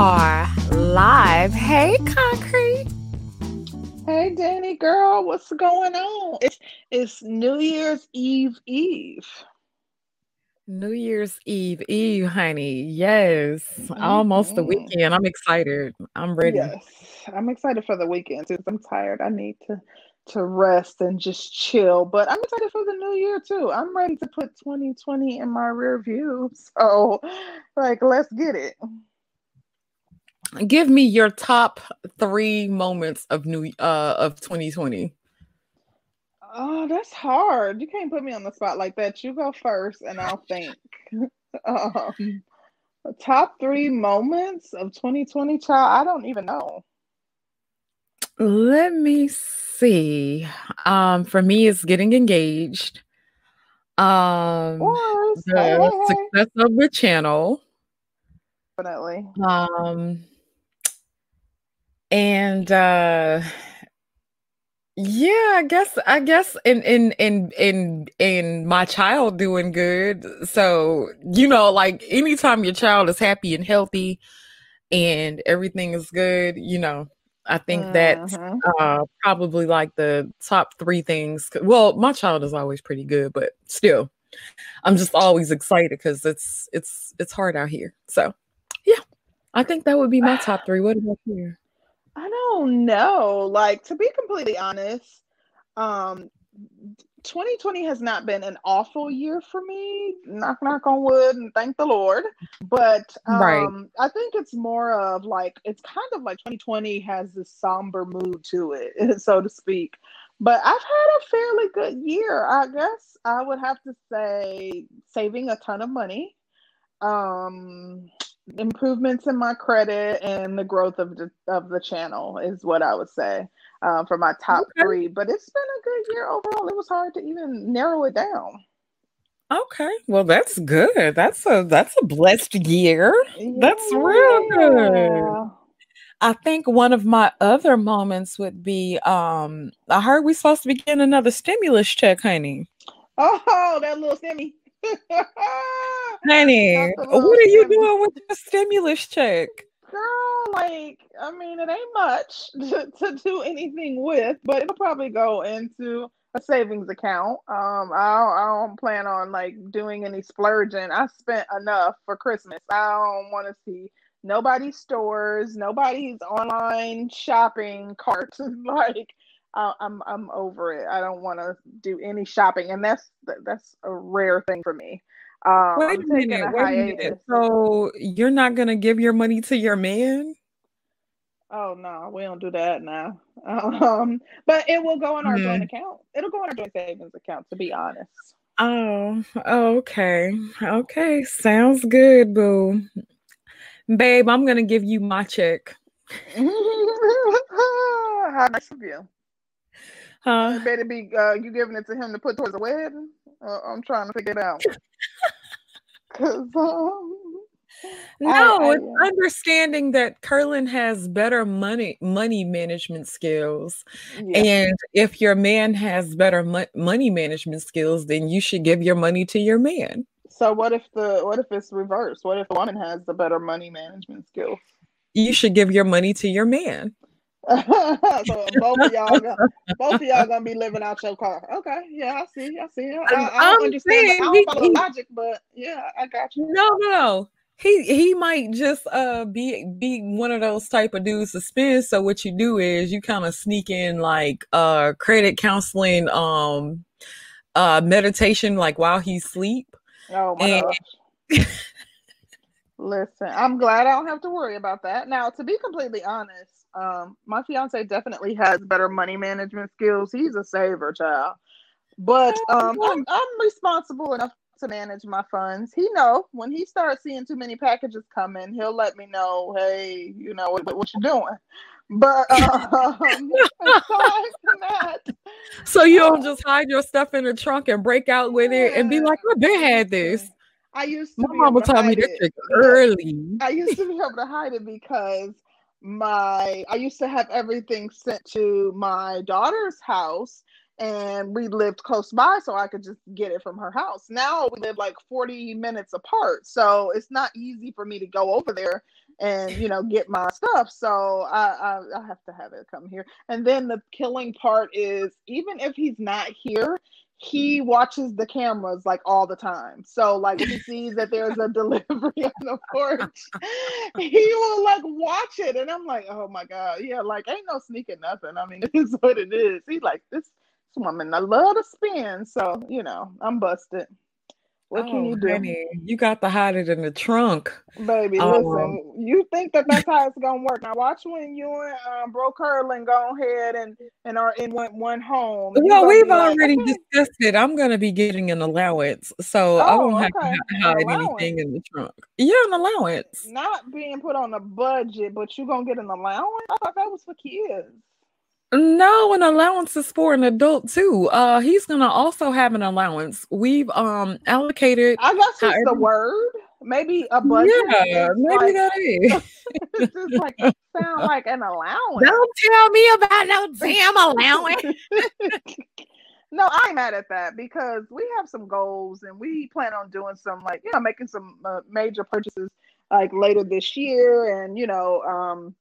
Are live. Hey, Concrete. Hey, Danny girl, what's going on? It's it's New Year's Eve Eve. New Year's Eve Eve, honey. Yes, mm-hmm. almost the weekend. I'm excited. I'm ready. Yes, I'm excited for the weekend too. I'm tired. I need to to rest and just chill. But I'm excited for the new year too. I'm ready to put 2020 in my rear view. So, like, let's get it. Give me your top three moments of new uh of 2020. Oh, that's hard. You can't put me on the spot like that. You go first, and I'll think. um, top three moments of 2020, child. I don't even know. Let me see. Um, for me, it's getting engaged. Um, the success of the channel. Definitely. Um, and uh, yeah, I guess I guess in in in in in my child doing good. So you know, like anytime your child is happy and healthy, and everything is good, you know, I think mm-hmm. that's uh, probably like the top three things. Well, my child is always pretty good, but still, I'm just always excited because it's it's it's hard out here. So, yeah, I think that would be my top three. What about you? I don't know. Like to be completely honest, um, 2020 has not been an awful year for me. Knock knock on wood and thank the Lord. But um, right. I think it's more of like it's kind of like 2020 has this somber mood to it, so to speak. But I've had a fairly good year. I guess I would have to say saving a ton of money. Um improvements in my credit and the growth of the of the channel is what I would say uh, for my top okay. three. But it's been a good year overall. It was hard to even narrow it down. Okay, well that's good. That's a that's a blessed year. Yeah. That's real good. I think one of my other moments would be um I heard we're supposed to be getting another stimulus check, honey. Oh, that little stimmy. honey, what are you doing with your stimulus check? Girl, like, I mean, it ain't much to, to do anything with, but it'll probably go into a savings account. Um, I don't, I don't plan on like doing any splurging. I spent enough for Christmas. I don't want to see nobody's stores, nobody's online shopping carts. like, uh, I'm I'm over it. I don't want to do any shopping, and that's that's a rare thing for me. Um, wait a minute. Wait a minute. So you're not gonna give your money to your man? Oh no, we don't do that now. Um, but it will go in our mm-hmm. joint account. It'll go in our joint savings account. To be honest. Oh, okay, okay. Sounds good, boo. Babe, I'm gonna give you my check. How nice of you. Huh? better be uh, you giving it to him to put towards the wedding. Uh, I'm trying to figure it out. Cause um, no, I, I, understanding that Curlin has better money money management skills, yeah. and if your man has better mo- money management skills, then you should give your money to your man. So what if the what if it's reversed? What if the woman has the better money management skills? You should give your money to your man. so both of y'all, both of y'all gonna be living out your car. Okay, yeah, I see, I see. I, I don't understand. I don't follow the logic, but yeah, I got you. No, no, he he might just uh be be one of those type of dudes to spend. So what you do is you kind of sneak in like uh credit counseling, um, uh meditation, like while he sleep. Oh my and- Listen, I'm glad I don't have to worry about that. Now, to be completely honest, um, my fiance definitely has better money management skills. He's a saver child. But um, I'm, I'm responsible enough to manage my funds. He know when he starts seeing too many packages coming, he'll let me know, hey, you know what, what you doing. But um, that, so you don't um, just hide your stuff in the trunk and break out with it and be like, "I've been had this." I used to. My mama told me that early. I used to be able to hide it because my I used to have everything sent to my daughter's house and we lived close by so I could just get it from her house. Now we live like 40 minutes apart. So it's not easy for me to go over there and you know get my stuff. So I, I, I have to have it come here. And then the killing part is even if he's not here, he watches the cameras like all the time. So like he sees that there's a delivery on the porch, he will like watch it. And I'm like, oh my God. Yeah, like ain't no sneaking nothing. I mean, it is what it is. He like this this woman I love to spin. So, you know, I'm busted. What oh, can you do? Honey, you got to hide it in the trunk. Baby, um, listen, you think that that's how it's gonna work. Now watch when you and um, Bro Curlin go ahead and and are in one, one home. Well, we've already like, discussed it. I'm gonna be getting an allowance, so oh, I won't okay. have to hide anything in the trunk. Yeah, an allowance. Not being put on a budget, but you're gonna get an allowance? I thought that was for kids. No, an allowance is for an adult too. Uh, he's gonna also have an allowance. We've um allocated. I guess it's the word. Maybe a budget. Yeah, maybe like, that is. just like sound like an allowance. Don't tell me about no damn allowance. no, I'm mad at that because we have some goals and we plan on doing some like you know making some uh, major purchases like later this year and you know um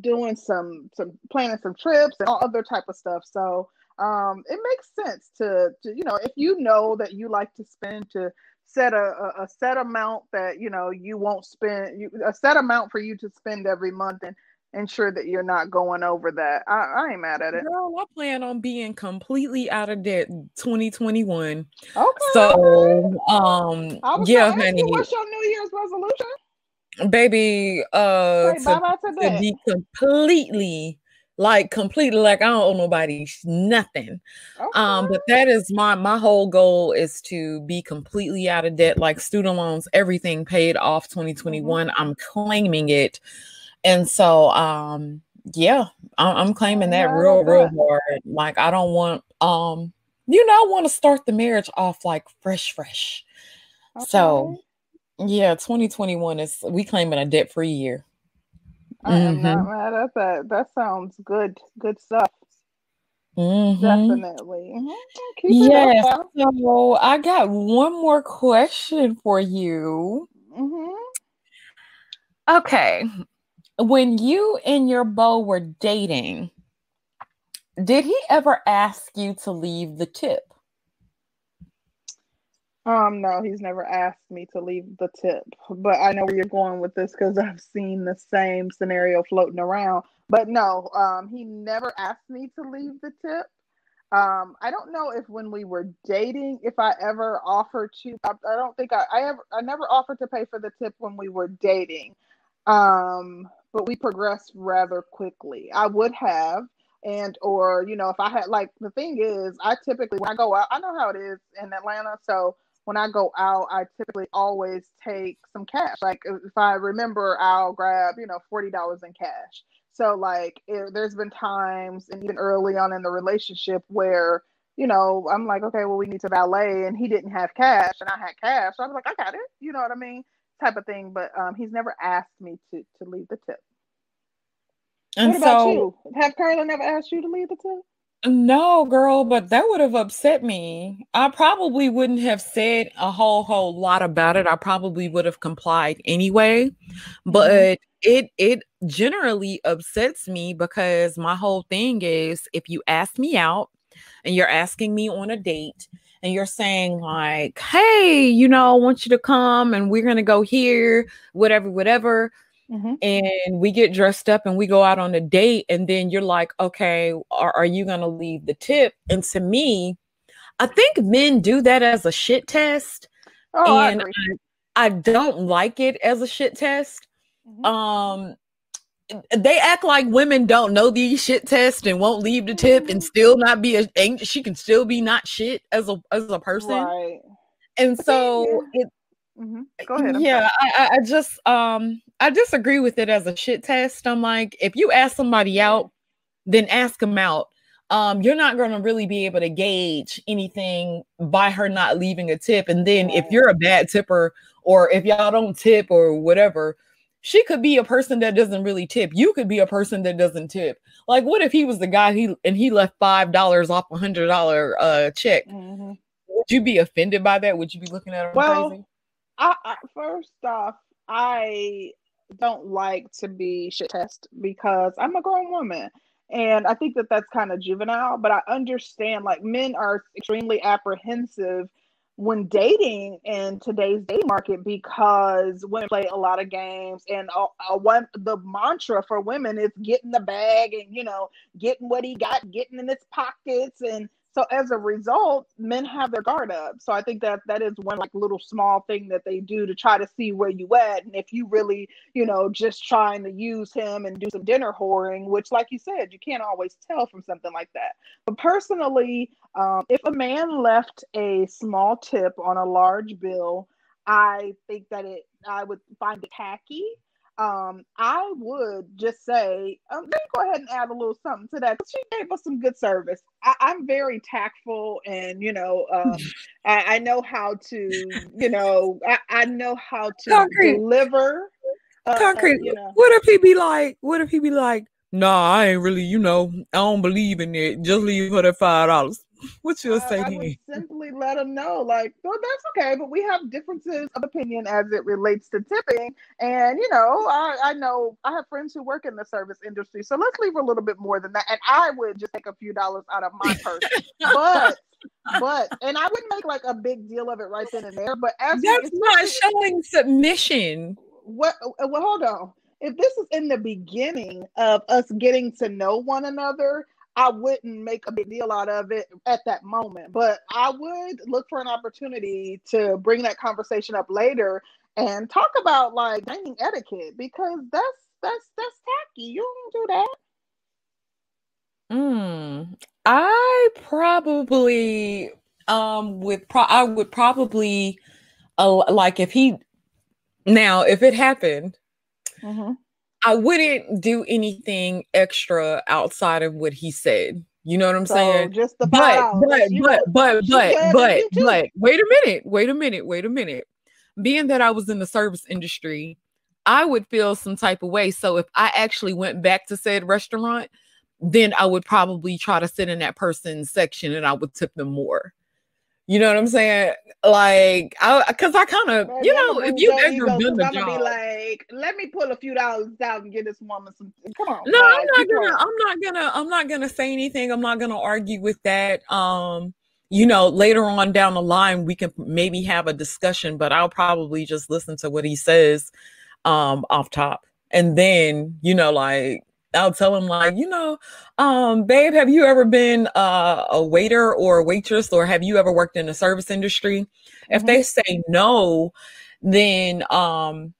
doing some some planning some trips and all other type of stuff. So um, it makes sense to, to you know if you know that you like to spend to set a, a, set amount that you know you won't spend you, a set amount for you to spend every month and ensure that you're not going over that. I, I ain't mad at it. Girl, I plan on being completely out of debt 2021. Okay. So um yeah, honey. What's your New Year's resolution? Baby uh Wait, to, to be completely like completely like i don't owe nobody nothing okay. um but that is my my whole goal is to be completely out of debt like student loans everything paid off 2021 mm-hmm. i'm claiming it and so um yeah i'm, I'm claiming that real real hard like i don't want um you know i want to start the marriage off like fresh fresh okay. so yeah, 2021 is we claiming a debt free year. I am mm-hmm. not mad at that. That sounds good. Good stuff. Mm-hmm. Definitely. Mm-hmm. Yes. So I got one more question for you. Mm-hmm. Okay. When you and your beau were dating, did he ever ask you to leave the tip? Um, no, he's never asked me to leave the tip, but I know where you're going with this because I've seen the same scenario floating around. But no, um, he never asked me to leave the tip. Um, I don't know if when we were dating, if I ever offered to. I, I don't think I, I ever, I never offered to pay for the tip when we were dating. Um, but we progressed rather quickly. I would have, and or you know, if I had like the thing is, I typically when I go out, I know how it is in Atlanta, so when I go out, I typically always take some cash. Like if I remember, I'll grab, you know, $40 in cash. So like it, there's been times and even early on in the relationship where, you know, I'm like, okay, well, we need to valet and he didn't have cash and I had cash. So I was like, I got it. You know what I mean? Type of thing. But um, he's never asked me to, to leave the tip. And what about so, you? Have Carla never asked you to leave the tip? No, girl, but that would have upset me. I probably wouldn't have said a whole whole lot about it. I probably would have complied anyway. Mm-hmm. But it it generally upsets me because my whole thing is if you ask me out and you're asking me on a date and you're saying like, "Hey, you know, I want you to come and we're going to go here, whatever whatever." Mm-hmm. and we get dressed up and we go out on a date and then you're like okay are, are you going to leave the tip and to me i think men do that as a shit test oh, and I, I, don't like it as a shit test mm-hmm. um they act like women don't know these shit tests and won't leave the tip and mm-hmm. still not be a she can still be not shit as a as a person right. and so it Mm-hmm. Go ahead. yeah, I, I, just um I disagree with it as a shit test. I'm like, if you ask somebody out, then ask them out. Um, you're not going to really be able to gauge anything by her not leaving a tip. And then if you're a bad tipper, or if y'all don't tip or whatever, she could be a person that doesn't really tip. You could be a person that doesn't tip. Like, what if he was the guy he and he left five dollars off a hundred dollar uh check? Mm-hmm. Would you be offended by that? Would you be looking at him well, crazy? I, I, first off, I don't like to be shit test because I'm a grown woman. And I think that that's kind of juvenile, but I understand like men are extremely apprehensive when dating in today's dating market because women play a lot of games and uh, uh, one the mantra for women is getting the bag and you know getting what he got getting in his pockets and so as a result men have their guard up. So i think that that is one like little small thing that they do to try to see where you at. And if you really you know just trying to use him and do some dinner whoring which like you said you can't always tell from something like that. But personally um, if a man left a small tip on a large bill i think that it i would find it tacky um, I would just say, um, let me go ahead and add a little something to that. She gave us some good service. I, am very tactful, and you know, um, I, I, know how to, you know, I, I know how to Concrete. deliver. Uh, Concrete. Uh, you know. What if he be like? What if he be like? Nah, I ain't really. You know, I don't believe in it. Just leave her that five dollars. What you say? I, I would simply let them know, like, well, that's okay, but we have differences of opinion as it relates to tipping. And you know, I, I know I have friends who work in the service industry, so let's leave a little bit more than that. And I would just take a few dollars out of my purse, but. But and I wouldn't make like a big deal of it right then and there. But as that's not showing submission. What? Uh, well, hold on. If this is in the beginning of us getting to know one another, I wouldn't make a big deal out of it at that moment, but I would look for an opportunity to bring that conversation up later and talk about like dating etiquette because that's that's that's tacky. You don't do that. Hmm. I probably um would pro I would probably uh, like if he now if it happened mm-hmm. I wouldn't do anything extra outside of what he said. You know what I'm so saying? Just the but, but, but, but, but, but, but, wait a minute, wait a minute, wait a minute. Being that I was in the service industry, I would feel some type of way. So if I actually went back to said restaurant, then I would probably try to sit in that person's section and I would tip them more. You know what I'm saying? Like, I because I kind of, you know, if you've ever done the job, be like, let me pull a few dollars out and get this woman some. Come on. No, I'm not gonna. I'm not gonna. I'm not gonna say anything. I'm not gonna argue with that. Um, you know, later on down the line, we can maybe have a discussion, but I'll probably just listen to what he says, um, off top, and then you know, like I'll tell him like, you know, um, babe, have you ever been uh, a waiter or a waitress, or have you ever worked in the service industry? Mm-hmm. If they say no, then um,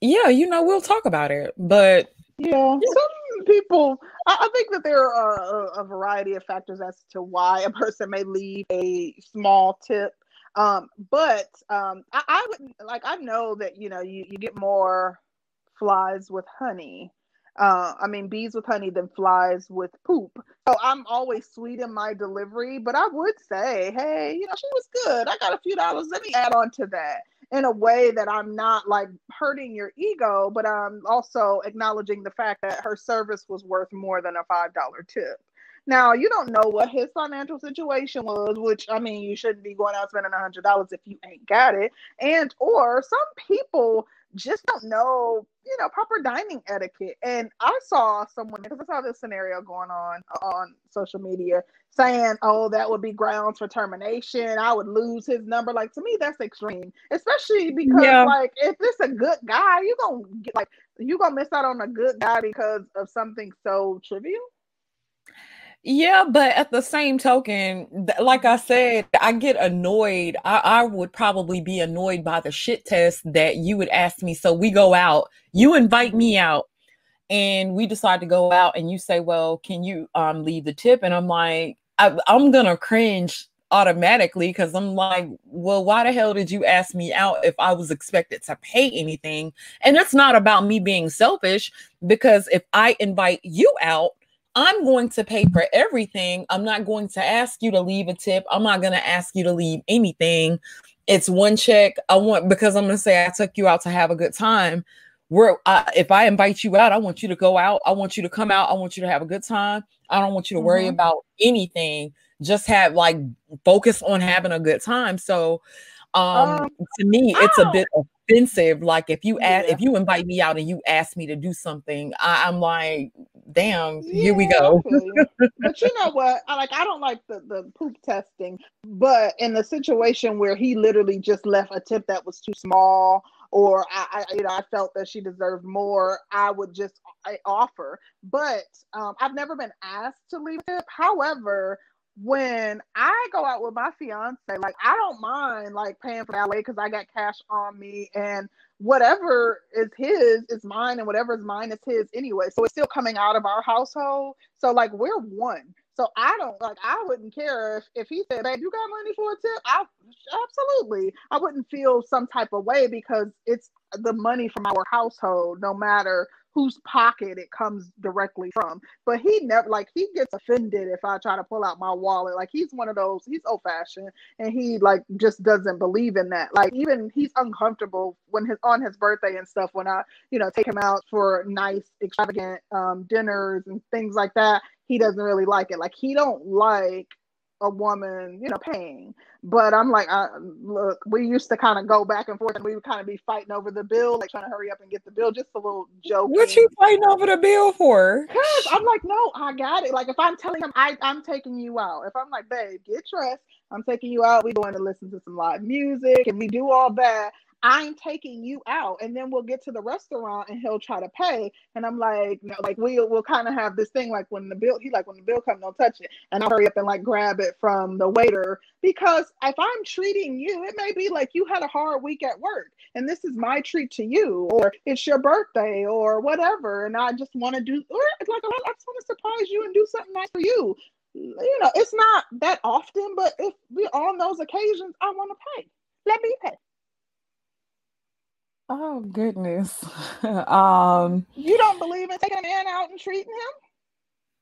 yeah, you know, we'll talk about it. But yeah, some people, I, I, think that there are a, a, variety of factors as to why a person may leave a small tip. Um, but um, I, I would like, I know that you know, you, you get more flies with honey uh, I mean, bees with honey than flies with poop. So I'm always sweet in my delivery, but I would say, hey, you know, she was good. I got a few dollars. Let me add on to that in a way that I'm not like hurting your ego, but I'm also acknowledging the fact that her service was worth more than a $5 tip. Now you don't know what his financial situation was, which I mean, you shouldn't be going out spending a hundred dollars if you ain't got it. And or some people just don't know, you know, proper dining etiquette. And I saw someone because I saw this scenario going on on social media saying, "Oh, that would be grounds for termination. I would lose his number." Like to me, that's extreme, especially because yeah. like if it's a good guy, you gonna get like you gonna miss out on a good guy because of something so trivial. Yeah, but at the same token, like I said, I get annoyed. I, I, would probably be annoyed by the shit test that you would ask me. So we go out, you invite me out, and we decide to go out, and you say, Well, can you um leave the tip? And I'm like, I, I'm gonna cringe automatically because I'm like, well, why the hell did you ask me out if I was expected to pay anything? And it's not about me being selfish because if I invite you out, I'm going to pay for everything. I'm not going to ask you to leave a tip. I'm not going to ask you to leave anything. It's one check. I want because I'm going to say I took you out to have a good time. where if I invite you out, I want you to go out. I want you to come out. I want you to have a good time. I don't want you to worry mm-hmm. about anything. Just have like focus on having a good time. So um, um to me, it's a bit offensive. Like if you ask, yeah. if you invite me out and you ask me to do something, I, am like, damn, yeah, here we go. but you know what? I like I don't like the, the poop testing, but in the situation where he literally just left a tip that was too small or I, I, you know I felt that she deserved more, I would just I offer. But um, I've never been asked to leave tip. However, when I go out with my fiance, like I don't mind like paying for way because I got cash on me and whatever is his is mine and whatever is mine is his anyway. So it's still coming out of our household. So like we're one. So I don't like I wouldn't care if, if he said, Babe, you got money for a tip? I absolutely. I wouldn't feel some type of way because it's the money from our household, no matter whose pocket it comes directly from. But he never like he gets offended if I try to pull out my wallet. Like he's one of those, he's old fashioned and he like just doesn't believe in that. Like even he's uncomfortable when his on his birthday and stuff when I, you know, take him out for nice extravagant um dinners and things like that. He doesn't really like it. Like he don't like a woman, you know, paying. But I'm like, I, look, we used to kind of go back and forth, and we would kind of be fighting over the bill, like trying to hurry up and get the bill. Just a little joke. What you fighting over the bill for? Because I'm like, no, I got it. Like if I'm telling him, I, I'm taking you out. If I'm like, babe, get dressed. I'm taking you out. We going to listen to some live music, and we do all that. I'm taking you out, and then we'll get to the restaurant, and he'll try to pay, and I'm like, no, like we'll we'll kind of have this thing like when the bill, he like when the bill comes, don't touch it, and I'll hurry up and like grab it from the waiter because if I'm treating you, it may be like you had a hard week at work, and this is my treat to you, or it's your birthday, or whatever, and I just want to do, or like I just want to surprise you and do something nice for you. You know, it's not that often, but if we on those occasions, I want to pay. Let me pay. Oh goodness. um You don't believe in taking a man out and treating him?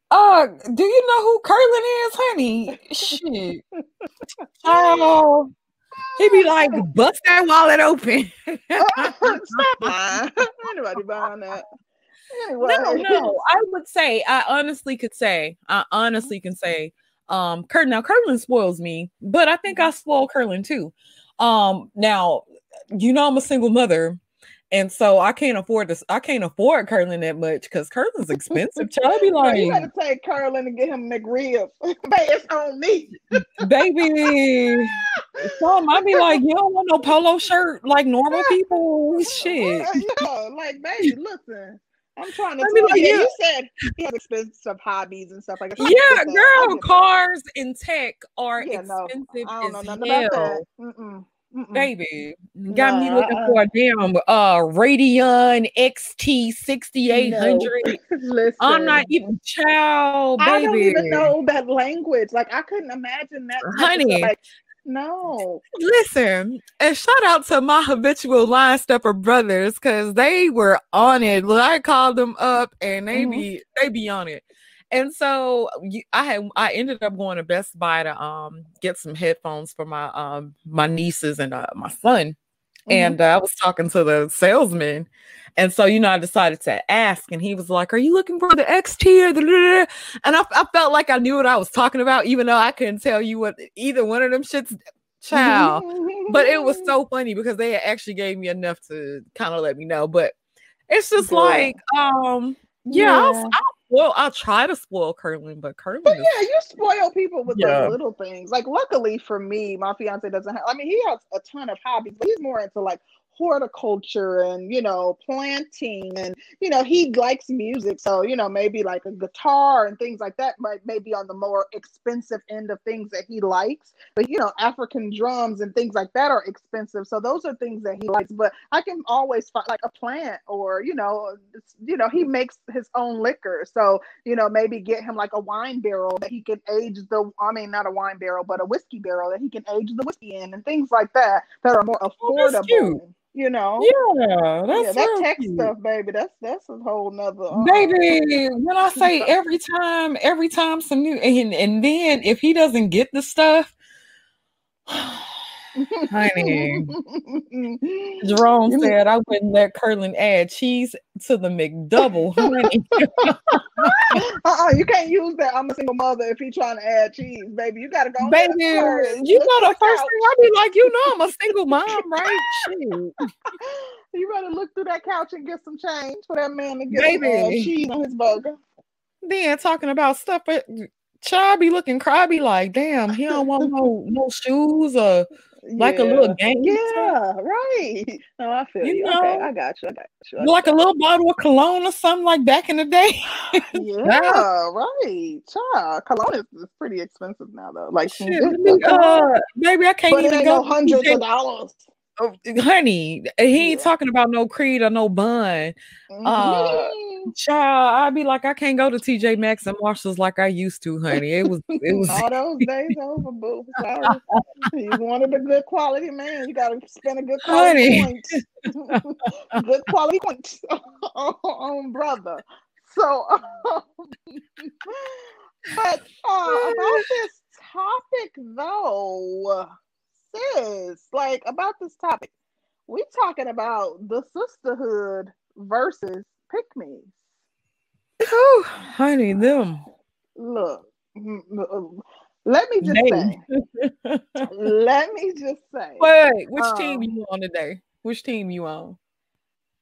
Uh, do you know who Curlin is, honey? Shit. Oh, he be like, bust that wallet open. Stop Anybody buying that? Anyway. No, no. I would say, I honestly could say, I honestly can say, um, Curlin. Now, Curlin spoils me, but I think I spoil Curlin too. Um, now you know I'm a single mother. And so I can't afford this. I can't afford Curlin that much because Curlin's expensive. Child, I be like, you gotta take curling and get him McRib. it's on me, baby. Some I be like, you don't want no polo shirt like normal people. Shit. Yeah, like baby, listen. I'm trying to I mean, like, yeah, you said he has expensive hobbies and stuff like that. Yeah, girl, cars and tech are yeah, expensive no, I don't know nothing hell. Mm-mm. Baby, got me looking for a damn uh Radeon XT 6800. No. I'm not even child, baby. I don't even know that language. Like I couldn't imagine that. Honey, like, no. Listen, and shout out to my habitual line stepper brothers because they were on it. Well, I called them up and they mm-hmm. be they be on it. And so I had I ended up going to Best Buy to um get some headphones for my um my nieces and uh, my son. Mm-hmm. And uh, I was talking to the salesman. And so, you know, I decided to ask, and he was like, Are you looking for the XT or the and I, I felt like I knew what I was talking about, even though I couldn't tell you what either one of them shits child. but it was so funny because they actually gave me enough to kind of let me know. But it's just yeah. like, um, yeah, yeah. I'll, I'll well, I'll try to spoil Curlin, but Curlin. But yeah, you spoil people with yeah. those little things. Like, luckily for me, my fiance doesn't have. I mean, he has a ton of hobbies, but he's more into like horticulture and you know planting and you know he likes music so you know maybe like a guitar and things like that might maybe on the more expensive end of things that he likes. But you know african drums and things like that are expensive so those are things that he likes. But i can always find like a plant or you know you know he makes his own liquor. So you know maybe get him like a wine barrel that he can age the i mean not a wine barrel but a whiskey barrel that he can age the whiskey in and things like that that are more oh, affordable. oh, you know. Yeah, that's yeah, that tech cute. stuff, baby. That's that's a whole nother. Uh, baby, when I say every time, every time some new, and and then if he doesn't get the stuff, Honey. Jerome said I wouldn't let Curlin add cheese to the McDouble. Honey. uh-uh, you can't use that. I'm a single mother if he's trying to add cheese, baby. You gotta go. Baby, you know the first thing I'll be like, you know, I'm a single mom, right? Shit. you better look through that couch and get some change for that man to get Baby. Some, uh, cheese on his burger. Then talking about stuff, but child be looking crabby like, damn, he don't want no no shoes or like yeah. a little game. Yeah, right. No, I feel you. you. Know, okay, I got you. I got you. I like got a little bottle of cologne or something like back in the day. yeah, right. Child, cologne is, is, pretty expensive now though. Like, Shit, uh, maybe I can't but even go hundreds of dollars. Oh, honey, he ain't yeah. talking about no creed or no bun. Mm-hmm. Uh, child, I'd be like, I can't go to TJ Maxx and Marshalls like I used to, honey. It was, it was all those days over, boo. Sorry. you wanted a good quality man, you got to spend a good quality point, good quality point on brother. So, um, but uh, about this topic though sis, like about this topic, we talking about the sisterhood versus pick me. Oh, honey, them. Look, mm, mm, mm. let me just say. let me just say. Wait, which um, team you on today? Which team you on?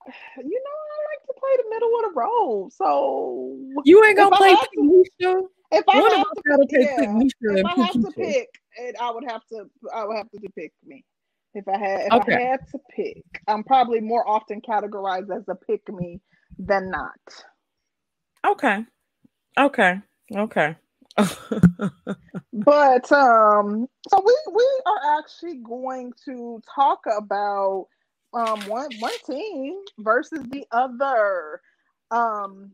You know, I like to play the middle of the road. So you ain't gonna play Nisha. If I have to, pick, yeah, if I have to pick, and I would have to, I would have to pick me. If I had, if okay. I had to pick, I'm probably more often categorized as a pick me than not. Okay. Okay. Okay. but um so we we are actually going to talk about um one one team versus the other um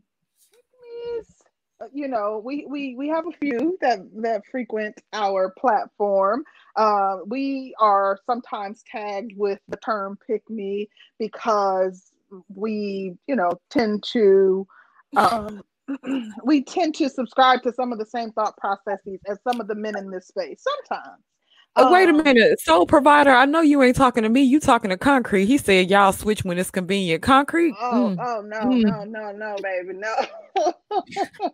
you know we we we have a few that that frequent our platform. Uh, we are sometimes tagged with the term pick me because we you know tend to um, we tend to subscribe to some of the same thought processes as some of the men in this space sometimes uh, wait a um, minute. Soul provider, I know you ain't talking to me. You talking to concrete. He said y'all switch when it's convenient. Concrete. Oh, mm. oh no, mm. no, no, no, baby. No.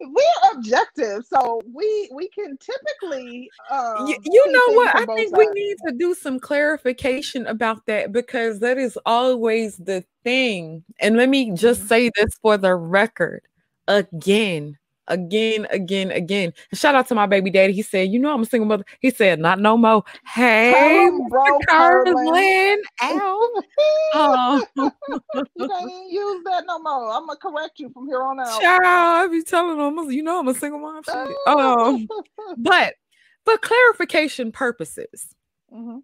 We're objective. So we we can typically um, you, you know what? I think sides. we need to do some clarification about that because that is always the thing. And let me just mm-hmm. say this for the record again again, again, again. And shout out to my baby daddy. He said, "You know, I'm a single mother." He said, "Not no more." Hey, bro, Carlin, ow. um, you can't use that no more. I'm gonna correct you from here on out. Child, I be telling them, you know, I'm a single mom. um, but for clarification purposes, mm-hmm.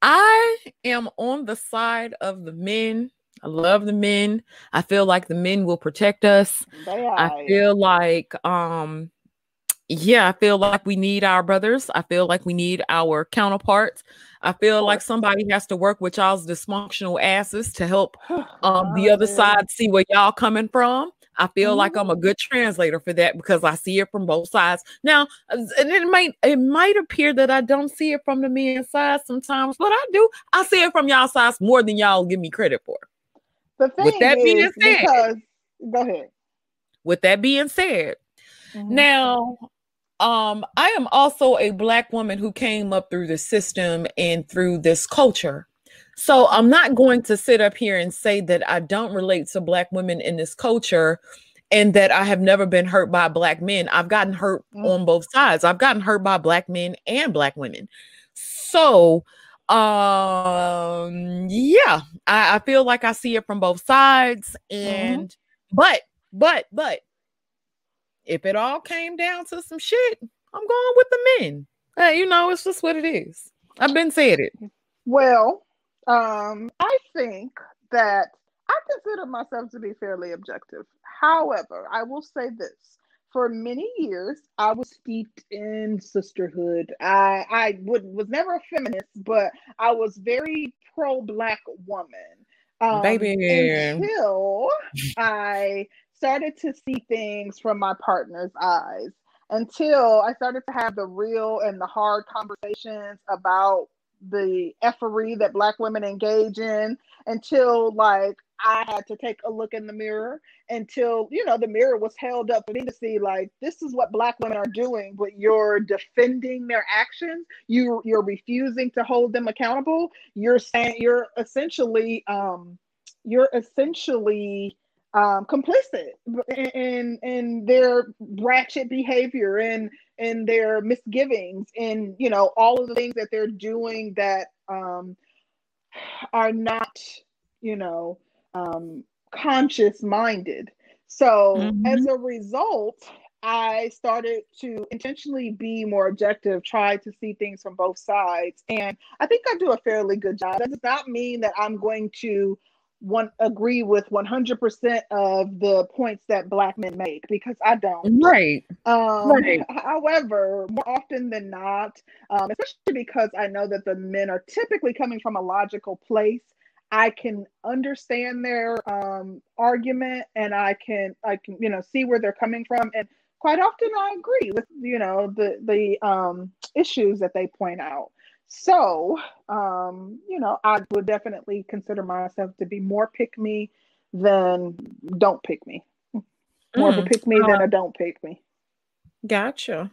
I am on the side of the men I love the men. I feel like the men will protect us. I feel like um yeah, I feel like we need our brothers. I feel like we need our counterparts. I feel like somebody has to work with y'all's dysfunctional asses to help um the other side see where y'all coming from. I feel mm-hmm. like I'm a mm-hmm. good translator for that because I see it from both sides. Now, and it might it might appear that I don't see it from the men's side sometimes, but I do. I see it from y'all sides more than y'all give me credit for. The thing with that being said, because, go ahead. With that being said, mm-hmm. now um I am also a black woman who came up through the system and through this culture. So I'm not going to sit up here and say that I don't relate to black women in this culture and that I have never been hurt by black men. I've gotten hurt mm-hmm. on both sides. I've gotten hurt by black men and black women. So um yeah I, I feel like i see it from both sides mm-hmm. and mm-hmm. but but but if it all came down to some shit i'm going with the men hey, you know it's just what it is i've been saying it well um i think that i consider myself to be fairly objective however i will say this for many years I was steeped in sisterhood. I I would was never a feminist, but I was very pro black woman. Um, Baby, until I started to see things from my partner's eyes. Until I started to have the real and the hard conversations about the effery that black women engage in until like I had to take a look in the mirror until you know the mirror was held up for me to see like this is what black women are doing but you're defending their actions. You you're refusing to hold them accountable. You're saying you're essentially um you're essentially um, complicit in, in, their ratchet behavior and and their misgivings and you know all of the things that they're doing that um, are not you know um, conscious minded. So mm-hmm. as a result, I started to intentionally be more objective, try to see things from both sides. And I think I do a fairly good job. That does not mean that I'm going to one agree with 100% of the points that black men make because I don't. Right. Um, right. However, more often than not, um, especially because I know that the men are typically coming from a logical place, I can understand their um, argument and I can I can you know see where they're coming from and quite often I agree with you know the the um, issues that they point out. So um, you know I would definitely consider myself to be more pick me than don't pick me. More mm, of a mm, pick me uh, than a don't pick me. Gotcha.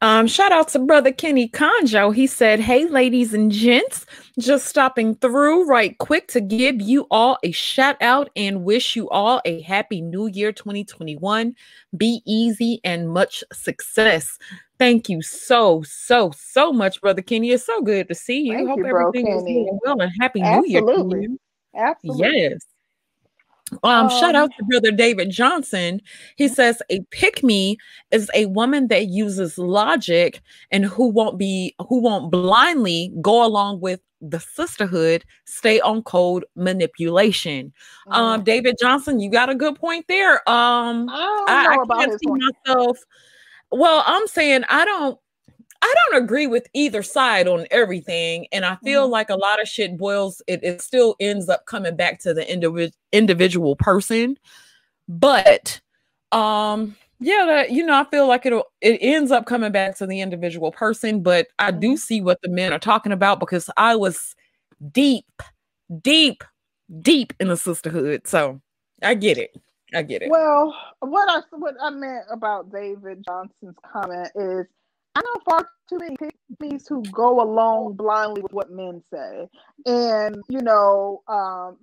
Um, shout out to brother Kenny Conjo. He said, Hey, ladies and gents, just stopping through right quick to give you all a shout out and wish you all a happy new year 2021. Be easy and much success. Thank you so, so, so much, brother Kenny. It's so good to see you. Thank Hope you, everything is going well and happy Absolutely. new year. Absolutely. Yes. Um, um, shout out to brother David Johnson. He says a pick me is a woman that uses logic and who won't be who won't blindly go along with the sisterhood, stay on code manipulation. Mm. Um, David Johnson, you got a good point there. Um, I, I, I can't see point. myself. Well, I'm saying I don't I don't agree with either side on everything. And I feel mm-hmm. like a lot of shit boils, it, it still ends up coming back to the individ- individual person. But um, yeah, that you know, I feel like it'll it ends up coming back to the individual person. But I do mm-hmm. see what the men are talking about because I was deep, deep, deep in the sisterhood. So I get it. I get it. Well, what I what I meant about David Johnson's comment is I know far too many pick me's who go along blindly with what men say. And, you know, um,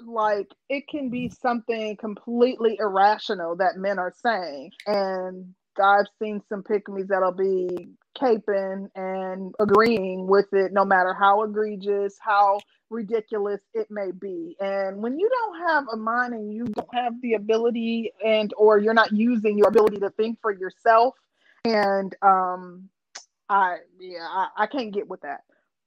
like it can be something completely irrational that men are saying. And I've seen some pick me's that'll be caping and agreeing with it, no matter how egregious, how ridiculous it may be. And when you don't have a mind and you don't have the ability and or you're not using your ability to think for yourself, and um, I yeah, I, I can't get with that.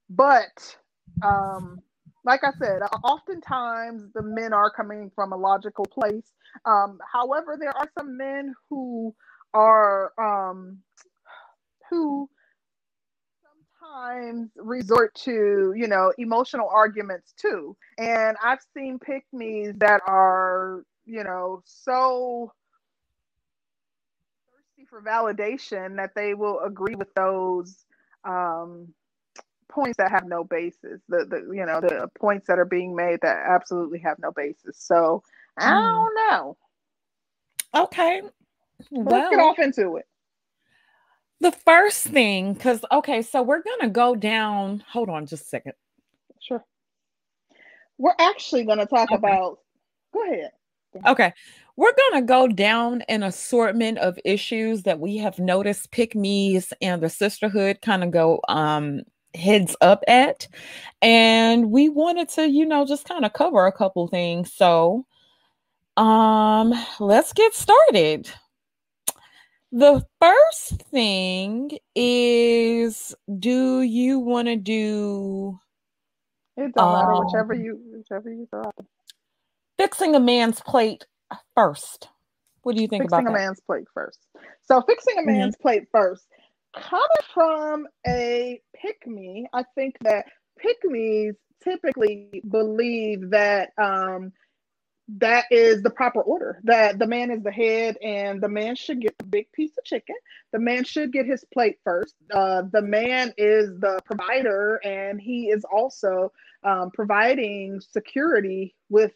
But um, like I said, oftentimes the men are coming from a logical place. Um, however, there are some men who are um, who resort to you know emotional arguments too. And I've seen pick me's that are you know so thirsty for validation that they will agree with those um, points that have no basis. The the you know the points that are being made that absolutely have no basis. So I hmm. don't know. Okay, well, let's get off into it. The first thing, because okay, so we're gonna go down. Hold on, just a second. Sure. We're actually gonna talk okay. about. Go ahead. Okay. We're going to go down an assortment of issues that we have noticed pick me's and the sisterhood kind of go um, heads up at. And we wanted to, you know, just kind of cover a couple things. So um let's get started. The first thing is do you want to do it don't um, matter whichever you whichever you thought fixing a man's plate first. What do you think fixing about a man's plate first? So fixing a mm-hmm. man's mm-hmm. plate first, coming from a pick me, I think that pick me's typically believe that um, that is the proper order that the man is the head and the man should get the big piece of chicken. The man should get his plate first. Uh, the man is the provider and he is also um, providing security with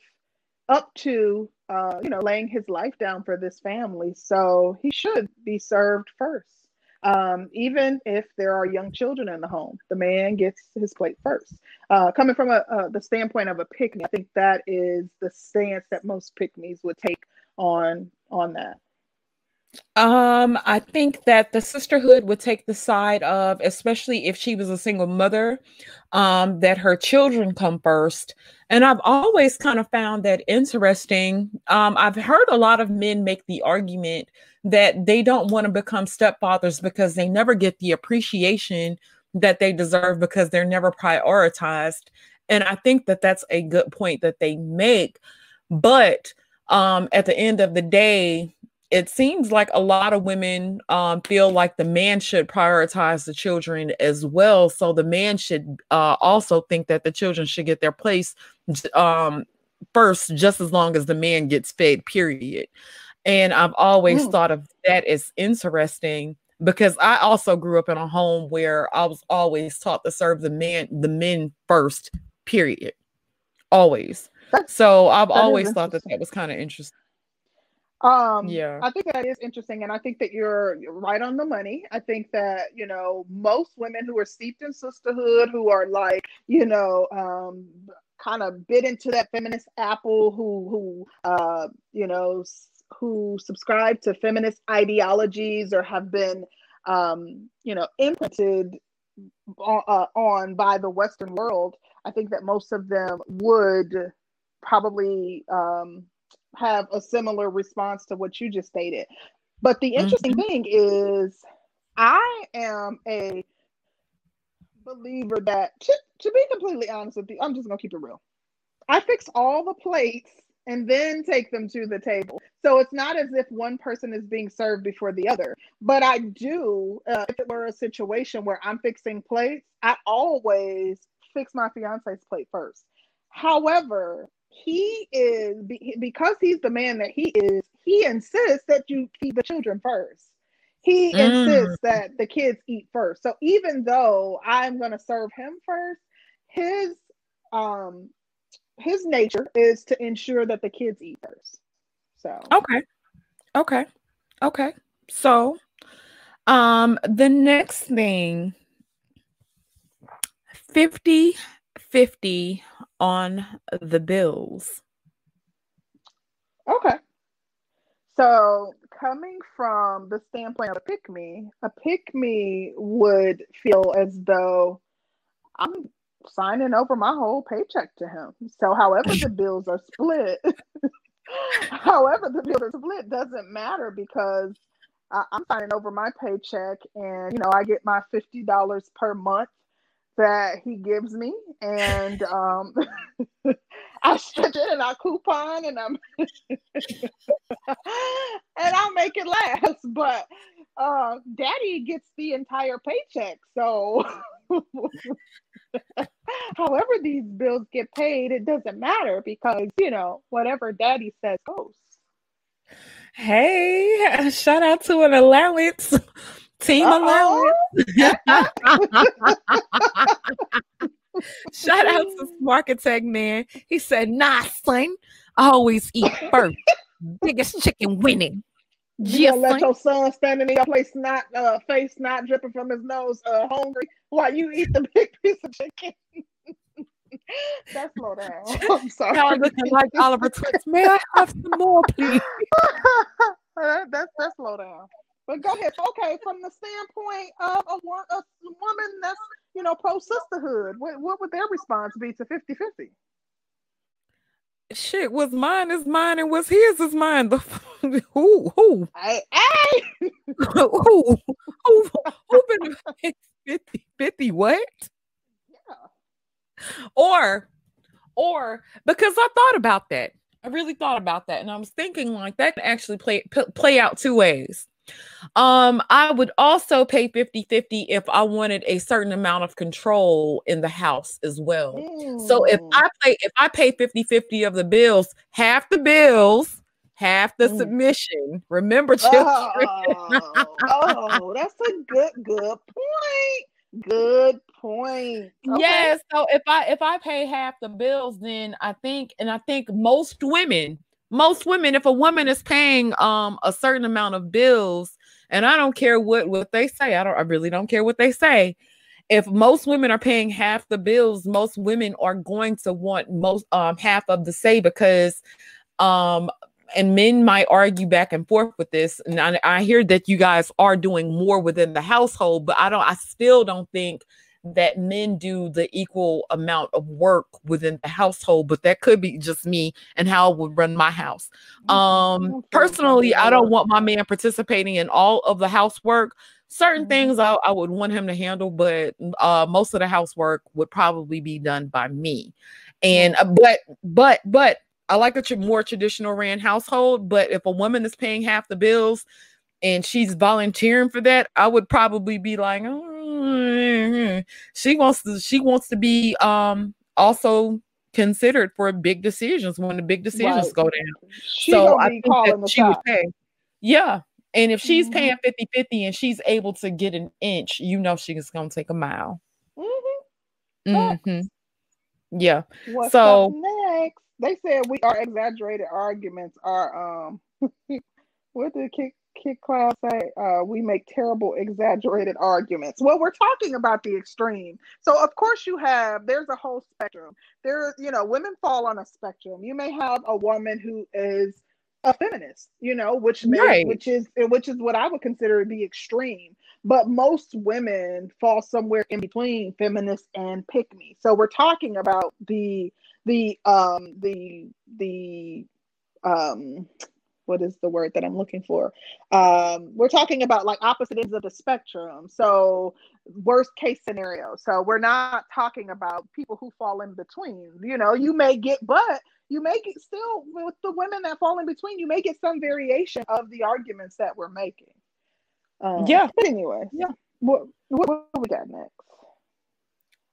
up to uh, you know laying his life down for this family. So he should be served first um, even if there are young children in the home, the man gets his plate first. Uh, coming from a, the standpoint of a pick I think that is the stance that most pick would take on on that. Um, I think that the sisterhood would take the side of, especially if she was a single mother, um, that her children come first. And I've always kind of found that interesting. Um, I've heard a lot of men make the argument that they don't want to become stepfathers because they never get the appreciation that they deserve because they're never prioritized. And I think that that's a good point that they make. But um, at the end of the day, it seems like a lot of women um, feel like the man should prioritize the children as well. So the man should uh, also think that the children should get their place um, first, just as long as the man gets fed, period. And I've always mm. thought of that as interesting because I also grew up in a home where I was always taught to serve the man, the men first, period. Always. That's, so I've always thought that that was kind of interesting. Um, yeah, I think that is interesting, and I think that you're right on the money. I think that you know most women who are steeped in sisterhood, who are like you know um, kind of bit into that feminist apple, who who uh, you know who subscribe to feminist ideologies or have been, um, you know, imprinted on, uh, on by the Western world, I think that most of them would probably um, have a similar response to what you just stated. But the interesting mm-hmm. thing is, I am a believer that, to, to be completely honest with you, I'm just gonna keep it real. I fix all the plates and then take them to the table. So it's not as if one person is being served before the other. But I do, uh, if it were a situation where I'm fixing plates, I always fix my fiance's plate first. However, he is because he's the man that he is, he insists that you feed the children first. He mm. insists that the kids eat first. So even though I'm going to serve him first, his um his nature is to ensure that the kids eat first. So okay, okay, okay. So, um, the next thing 50 50 on the bills. Okay. So, coming from the standpoint of a pick me, a pick me would feel as though I'm signing over my whole paycheck to him. So however the bills are split, however the bills are split doesn't matter because I, am signing over my paycheck and you know I get my fifty dollars per month that he gives me and um I stretch it and I coupon and I'm and I'll make it last. But uh daddy gets the entire paycheck. So however these bills get paid, it doesn't matter because, you know, whatever daddy says goes. Hey, shout out to an allowance. Team Uh-oh. allowance. shout out to Marketech man. He said, nah, son. I always eat first. Biggest chicken winning. You gonna let your son standing in your place, not uh, face not dripping from his nose, uh, hungry while you eat the big piece of chicken. That's slow down. I'm sorry. Now looking like Oliver Twist. May I have some more, please? that's that's slow down. But go ahead. Okay, from the standpoint of a, a woman that's you know pro sisterhood, what, what would their response be to 50-50? Shit was mine is mine and what's his is mine. The who who hey, hey. who who who been 50 50 what? Yeah. Or or because I thought about that. I really thought about that and I was thinking like that can actually play p- play out two ways. Um, I would also pay 50-50 if I wanted a certain amount of control in the house as well. Mm. So if. I pay if I pay 50-50 of the bills, half the bills, half the mm. submission. Remember, children. Oh, oh, that's a good, good point. Good point. Okay. Yeah. So if I if I pay half the bills, then I think, and I think most women, most women, if a woman is paying um a certain amount of bills, and I don't care what what they say. I don't. I really don't care what they say. If most women are paying half the bills, most women are going to want most um half of the say because um and men might argue back and forth with this and I, I hear that you guys are doing more within the household but i don't i still don't think that men do the equal amount of work within the household, but that could be just me and how I would run my house. Um, personally, I don't want my man participating in all of the housework. Certain mm-hmm. things I, I, would want him to handle, but uh, most of the housework would probably be done by me. And uh, but but but I like a more traditional ran household. But if a woman is paying half the bills and she's volunteering for that, I would probably be like, oh, mm-hmm. She wants to she wants to be um also considered for big decisions when the big decisions right. go down. She so I think that she would pay. Yeah. And if she's mm-hmm. paying 50 50 and she's able to get an inch, you know she's going to take a mile. Mm-hmm. Mm-hmm. Yeah. What's so next? They said we are exaggerated arguments are um what did kick Kid Class uh, we make terrible, exaggerated arguments. Well, we're talking about the extreme. So, of course, you have, there's a whole spectrum. There, you know, women fall on a spectrum. You may have a woman who is a feminist, you know, which may, right. which is which is what I would consider the extreme. But most women fall somewhere in between feminist and pick me. So we're talking about the the um the the um what is the word that I'm looking for? Um, we're talking about like opposite ends of the spectrum. So worst case scenario. So we're not talking about people who fall in between. You know, you may get, but you may get still with the women that fall in between, you may get some variation of the arguments that we're making. Um, yeah. But anyway, yeah. What, what, what we got next?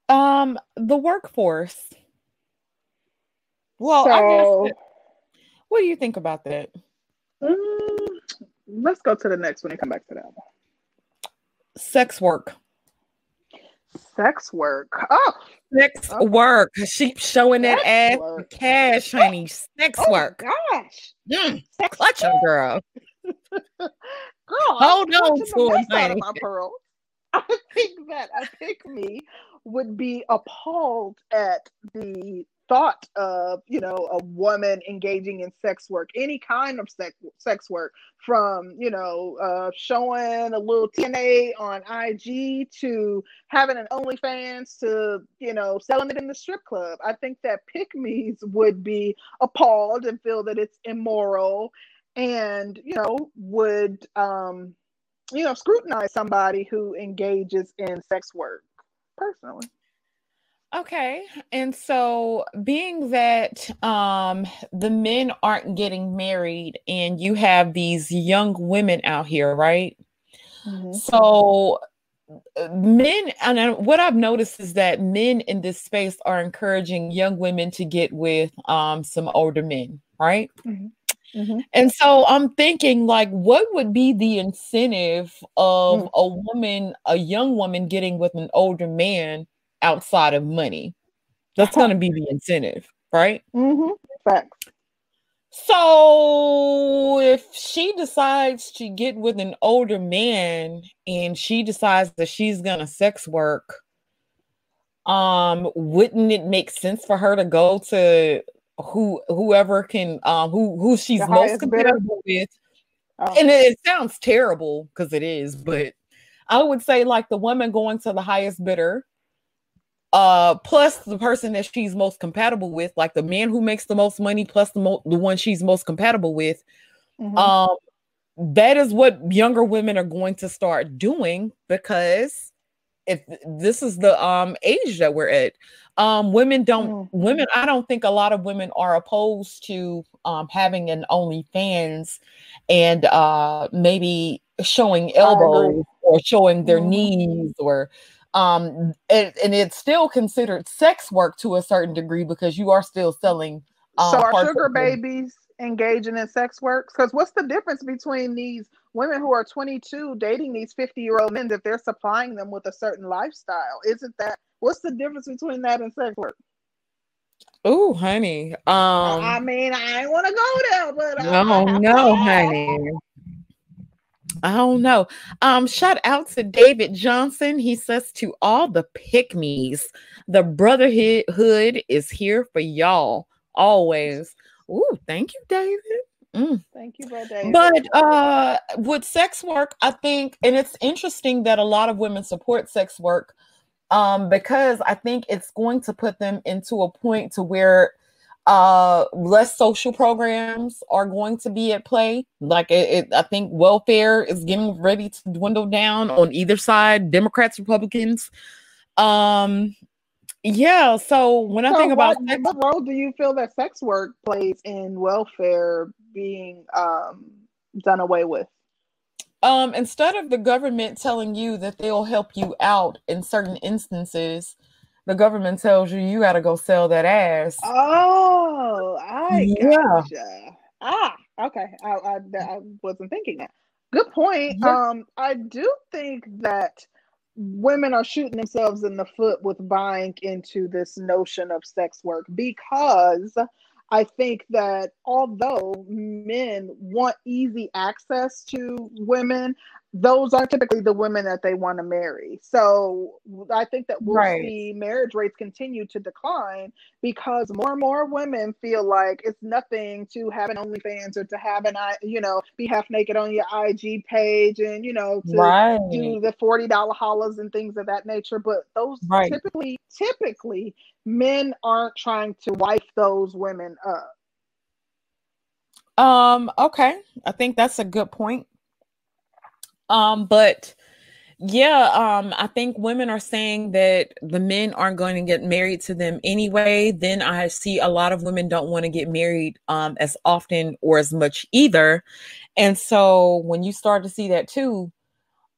Um, the workforce. Well, so, I guess. what do you think about that? Mm, let's go to the next one and come back to that one. Sex work. Sex work. Oh, sex okay. work. She showing that ass work. cash, honey. Sex oh, work. Gosh. Mm, sex clutch him, girl. girl, hold on to him, honey. My pearl. I think that I think me would be appalled at the thought of you know a woman engaging in sex work any kind of sex sex work from you know uh, showing a little tna on ig to having an onlyfans to you know selling it in the strip club. I think that pick me's would be appalled and feel that it's immoral and you know would um you know scrutinize somebody who engages in sex work personally Okay. And so being that um the men aren't getting married and you have these young women out here, right? Mm-hmm. So uh, men and what I've noticed is that men in this space are encouraging young women to get with um some older men, right? Mm-hmm. Mm-hmm. And so I'm thinking, like, what would be the incentive of mm. a woman, a young woman getting with an older man outside of money. That's going to be the incentive, right? Mm-hmm. Facts. So if she decides to get with an older man and she decides that she's gonna sex work, um, wouldn't it make sense for her to go to who whoever can um who who she's most compatible with? Oh. And it, it sounds terrible because it is, but I would say like the woman going to the highest bidder uh plus the person that she's most compatible with like the man who makes the most money plus the mo- the one she's most compatible with mm-hmm. um that is what younger women are going to start doing because if this is the um age that we're at um women don't mm-hmm. women i don't think a lot of women are opposed to um having an onlyfans and uh maybe showing elbows or showing their mm-hmm. knees or um and, and, it's still considered sex work to a certain degree because you are still selling um, so are sugar babies engaging in sex work because what's the difference between these women who are 22 dating these 50 year old men if they're supplying them with a certain lifestyle isn't that what's the difference between that and sex work Oh, honey. Um I mean, I want to go there, but no, no, honey. I don't know. Um, shout out to David Johnson. He says to all the pick me's, the brotherhood is here for y'all always. Ooh, thank you, David. Mm. Thank you, brother. But uh, with sex work, I think, and it's interesting that a lot of women support sex work um, because I think it's going to put them into a point to where uh less social programs are going to be at play. Like it, it, i think welfare is getting ready to dwindle down on either side democrats republicans. Um yeah so when so i think about what, sex- what role do you feel that sex work plays in welfare being um done away with? Um, instead of the government telling you that they'll help you out in certain instances, the government tells you you got to go sell that ass. Oh, I yeah. Gotcha. Ah, okay. I, I, I wasn't thinking that. Good point. Yeah. Um, I do think that women are shooting themselves in the foot with buying into this notion of sex work because I think that although men want easy access to women, those aren't typically the women that they want to marry. So I think that we'll right. see marriage rates continue to decline because more and more women feel like it's nothing to have an OnlyFans or to have an I, you know be half naked on your IG page and you know to right. do the forty dollar hollers and things of that nature. But those right. typically typically men aren't trying to wife those women up. Um. Okay, I think that's a good point. Um, but yeah, um, I think women are saying that the men aren't going to get married to them anyway. Then I see a lot of women don't want to get married um as often or as much either. And so when you start to see that too,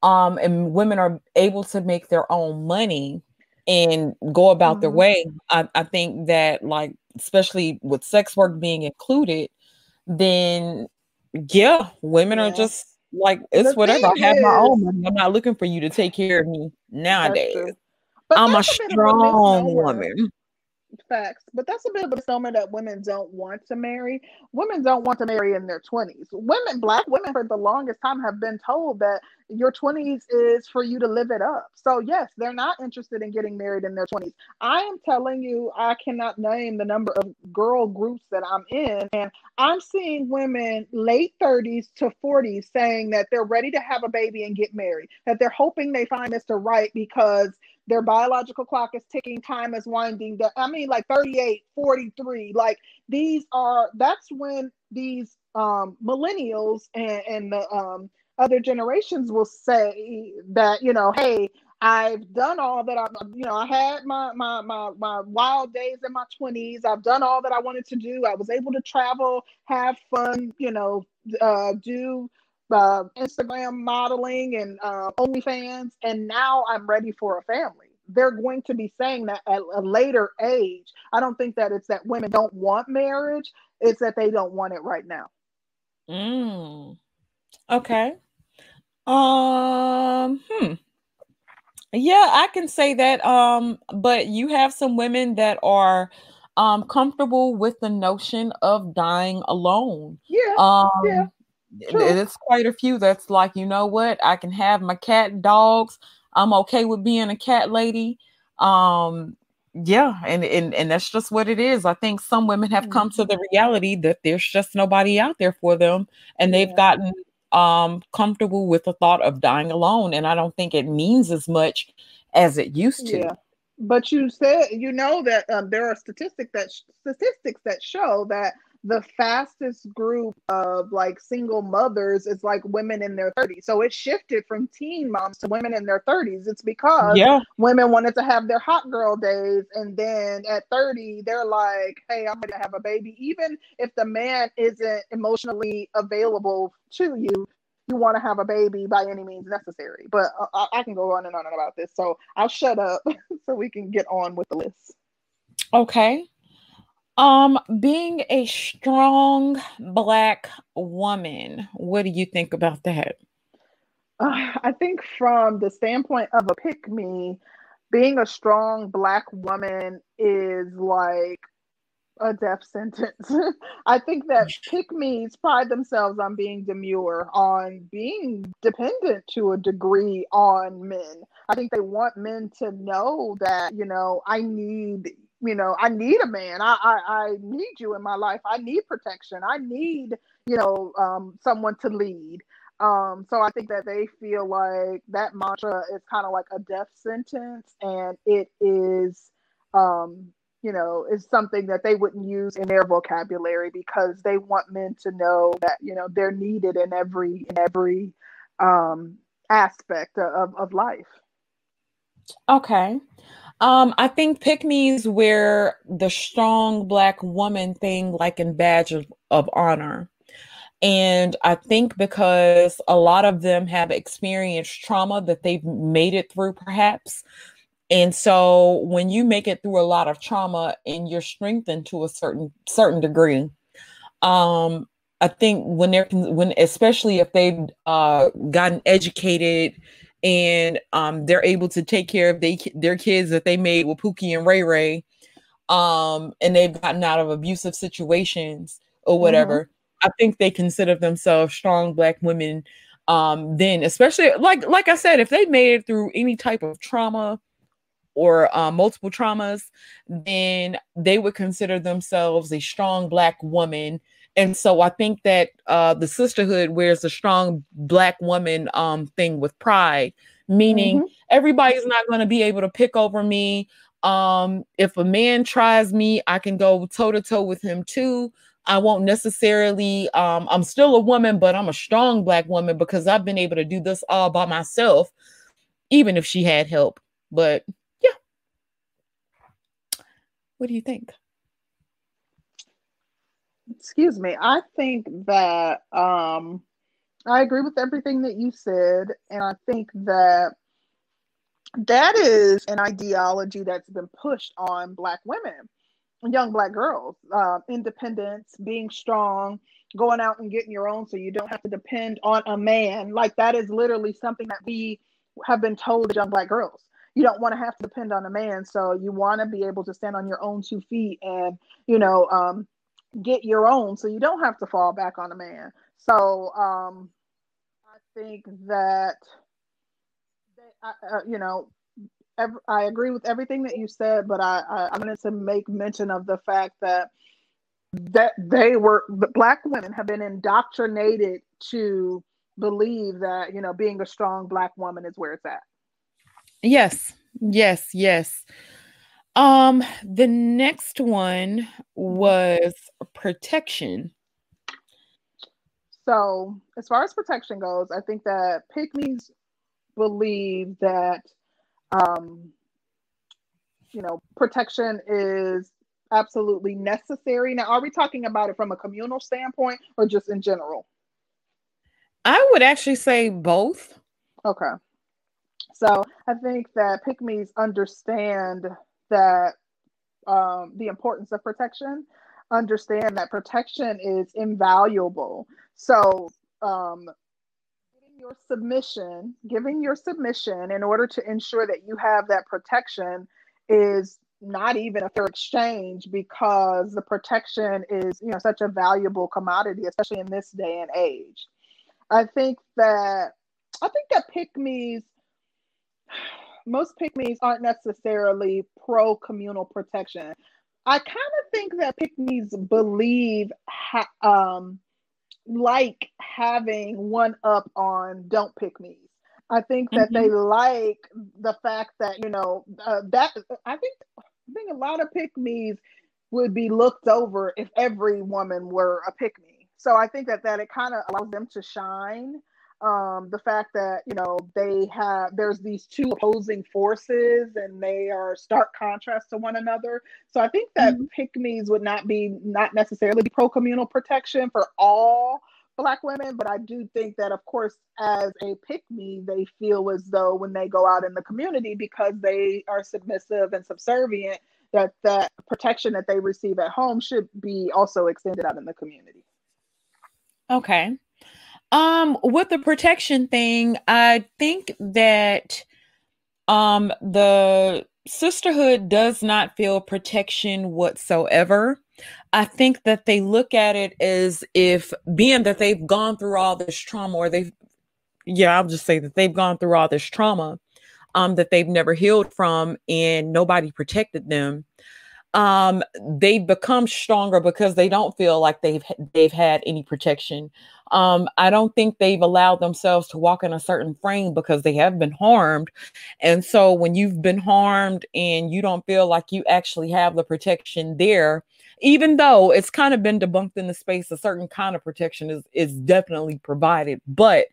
um, and women are able to make their own money and go about mm-hmm. their way, I, I think that like especially with sex work being included, then yeah, women yeah. are just like it's whatever. I have is, my own money. I'm not looking for you to take care of me nowadays. I'm a strong woman facts. But that's a bit of a misnomer that women don't want to marry. Women don't want to marry in their 20s. Women, black women, for the longest time have been told that your 20s is for you to live it up. So, yes, they're not interested in getting married in their 20s. I am telling you, I cannot name the number of girl groups that I'm in, and I'm seeing women late 30s to 40s saying that they're ready to have a baby and get married, that they're hoping they find Mr. Right because their biological clock is ticking time is winding down i mean like 38 43 like these are that's when these um millennials and, and the um other generations will say that you know hey I've done all that I, you know, I had my, my my my wild days in my 20s. I've done all that I wanted to do. I was able to travel, have fun, you know, uh, do uh, Instagram modeling and uh, OnlyFans, and now I'm ready for a family. They're going to be saying that at a later age. I don't think that it's that women don't want marriage; it's that they don't want it right now. Mm. Okay. Um. Hmm. Yeah, I can say that. Um. But you have some women that are um comfortable with the notion of dying alone. Yeah. Um. Yeah it's quite a few that's like, you know what, I can have my cat and dogs. I'm okay with being a cat lady. Um, yeah, and, and and that's just what it is. I think some women have come to the mm-hmm. reality that there's just nobody out there for them, and they've yeah. gotten um comfortable with the thought of dying alone. And I don't think it means as much as it used to. Yeah. But you said you know that um, there are statistics that statistics that show that the fastest group of like single mothers is like women in their 30s. So it shifted from teen moms to women in their 30s. It's because yeah. women wanted to have their hot girl days. And then at 30, they're like, hey, I'm going to have a baby. Even if the man isn't emotionally available to you, you want to have a baby by any means necessary. But uh, I, I can go on and on about this. So I'll shut up so we can get on with the list. Okay. Um, being a strong black woman, what do you think about that? Uh, I think from the standpoint of a pick me, being a strong black woman is like a death sentence. I think that pick me's pride themselves on being demure, on being dependent to a degree on men. I think they want men to know that, you know, I need, you know, I need a man. I I, I need you in my life. I need protection. I need, you know, um, someone to lead. Um, so I think that they feel like that mantra is kind of like a death sentence, and it is, um, you know, is something that they wouldn't use in their vocabulary because they want men to know that you know they're needed in every in every um, aspect of, of life. Okay. Um, I think pick me's wear the strong black woman thing like in badge of, of honor. And I think because a lot of them have experienced trauma that they've made it through, perhaps. And so when you make it through a lot of trauma and you're strengthened to a certain certain degree, um, I think when they're when especially if they've uh, gotten educated and um, they're able to take care of they, their kids that they made with Pookie and Ray Ray, um, and they've gotten out of abusive situations or whatever. Mm-hmm I think they consider themselves strong black women um then especially like like I said if they made it through any type of trauma or uh, multiple traumas then they would consider themselves a strong black woman and so I think that uh, the sisterhood wears a strong black woman um, thing with pride, meaning mm-hmm. everybody's not going to be able to pick over me. Um, if a man tries me, I can go toe to toe with him too. I won't necessarily, um, I'm still a woman, but I'm a strong black woman because I've been able to do this all by myself, even if she had help. But yeah. What do you think? Excuse me. I think that um, I agree with everything that you said. And I think that that is an ideology that's been pushed on Black women young black girls uh, independence being strong going out and getting your own so you don't have to depend on a man like that is literally something that we have been told as young black girls you don't want to have to depend on a man so you want to be able to stand on your own two feet and you know um, get your own so you don't have to fall back on a man so um, i think that uh, you know I agree with everything that you said, but I, I, I wanted to make mention of the fact that that they were the black women have been indoctrinated to believe that you know being a strong black woman is where it's at. Yes, yes, yes. Um, the next one was protection. So, as far as protection goes, I think that pick me's believe that um, you know, protection is absolutely necessary. Now, are we talking about it from a communal standpoint or just in general? I would actually say both. Okay. So I think that pick me's understand that um, the importance of protection, understand that protection is invaluable. So um, your submission, giving your submission in order to ensure that you have that protection is not even a fair exchange because the protection is, you know, such a valuable commodity, especially in this day and age. I think that I think that pick me's, most pick me's aren't necessarily pro communal protection. I kind of think that pick me's believe ha- um, like having one up on don't pick me. I think that mm-hmm. they like the fact that you know uh, that I think I think a lot of pick me's would be looked over if every woman were a pick me. So I think that that it kind of allows them to shine um, the fact that you know they have there's these two opposing forces and they are stark contrast to one another so i think that mm-hmm. would not be not necessarily pro communal protection for all black women, but I do think that, of course, as a pick me, they feel as though when they go out in the community, because they are submissive and subservient, that that protection that they receive at home should be also extended out in the community. Okay. Um, with the protection thing, I think that um the sisterhood does not feel protection whatsoever. I think that they look at it as if being that they've gone through all this trauma or they've yeah, I'll just say that they've gone through all this trauma um that they've never healed from and nobody protected them. Um they've become stronger because they don't feel like they've they've had any protection. Um, I don't think they've allowed themselves to walk in a certain frame because they have been harmed. And so when you've been harmed and you don't feel like you actually have the protection there, even though it's kind of been debunked in the space, a certain kind of protection is is definitely provided. But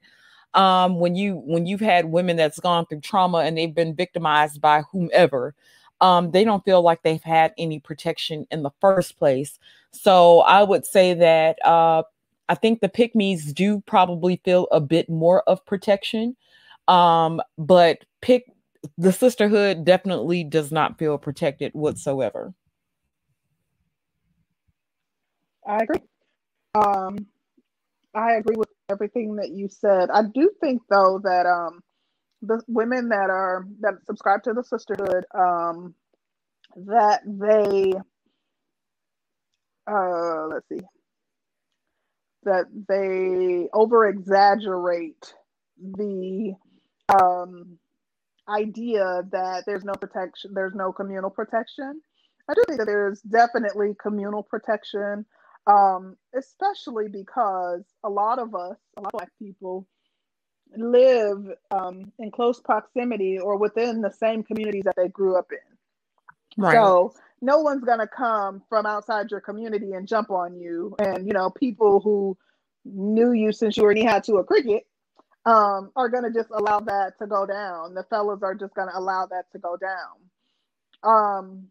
um, when you when you've had women that's gone through trauma and they've been victimized by whomever, um, they don't feel like they've had any protection in the first place. So I would say that uh, I think the pick me's do probably feel a bit more of protection. Um, but pick the sisterhood definitely does not feel protected whatsoever. I agree. Um, I agree with everything that you said. I do think though that um, the women that are that subscribe to the sisterhood um, that they uh, let's see that they over exaggerate the um, idea that there's no protection, there's no communal protection. I do think that there's definitely communal protection, um, especially because a lot of us, a lot of Black people, live um, in close proximity or within the same communities that they grew up in. Right. So no one's going to come from outside your community and jump on you. And, you know, people who knew you since you were knee high to a cricket um, are going to just allow that to go down. The fellas are just going to allow that to go down. Um,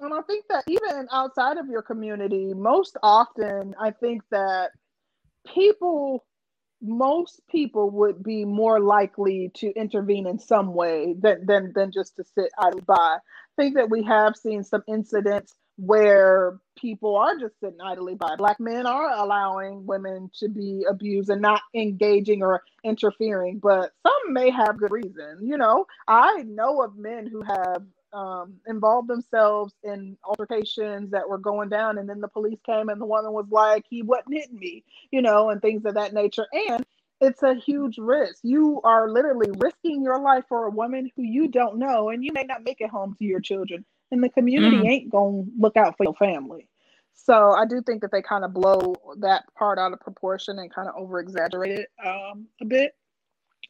and I think that even outside of your community, most often, I think that people most people would be more likely to intervene in some way than than, than just to sit idly by. I think that we have seen some incidents where people are just sitting idly by. Black men are allowing women to be abused and not engaging or interfering, but some may have good reason. You know, I know of men who have um, involved themselves in altercations that were going down, and then the police came and the woman was like, "He wasn't hitting me," you know, and things of that nature. And it's a huge risk. You are literally risking your life for a woman who you don't know, and you may not make it home to your children, and the community mm. ain't gonna look out for your family. So I do think that they kind of blow that part out of proportion and kind of over exaggerate it um, a bit.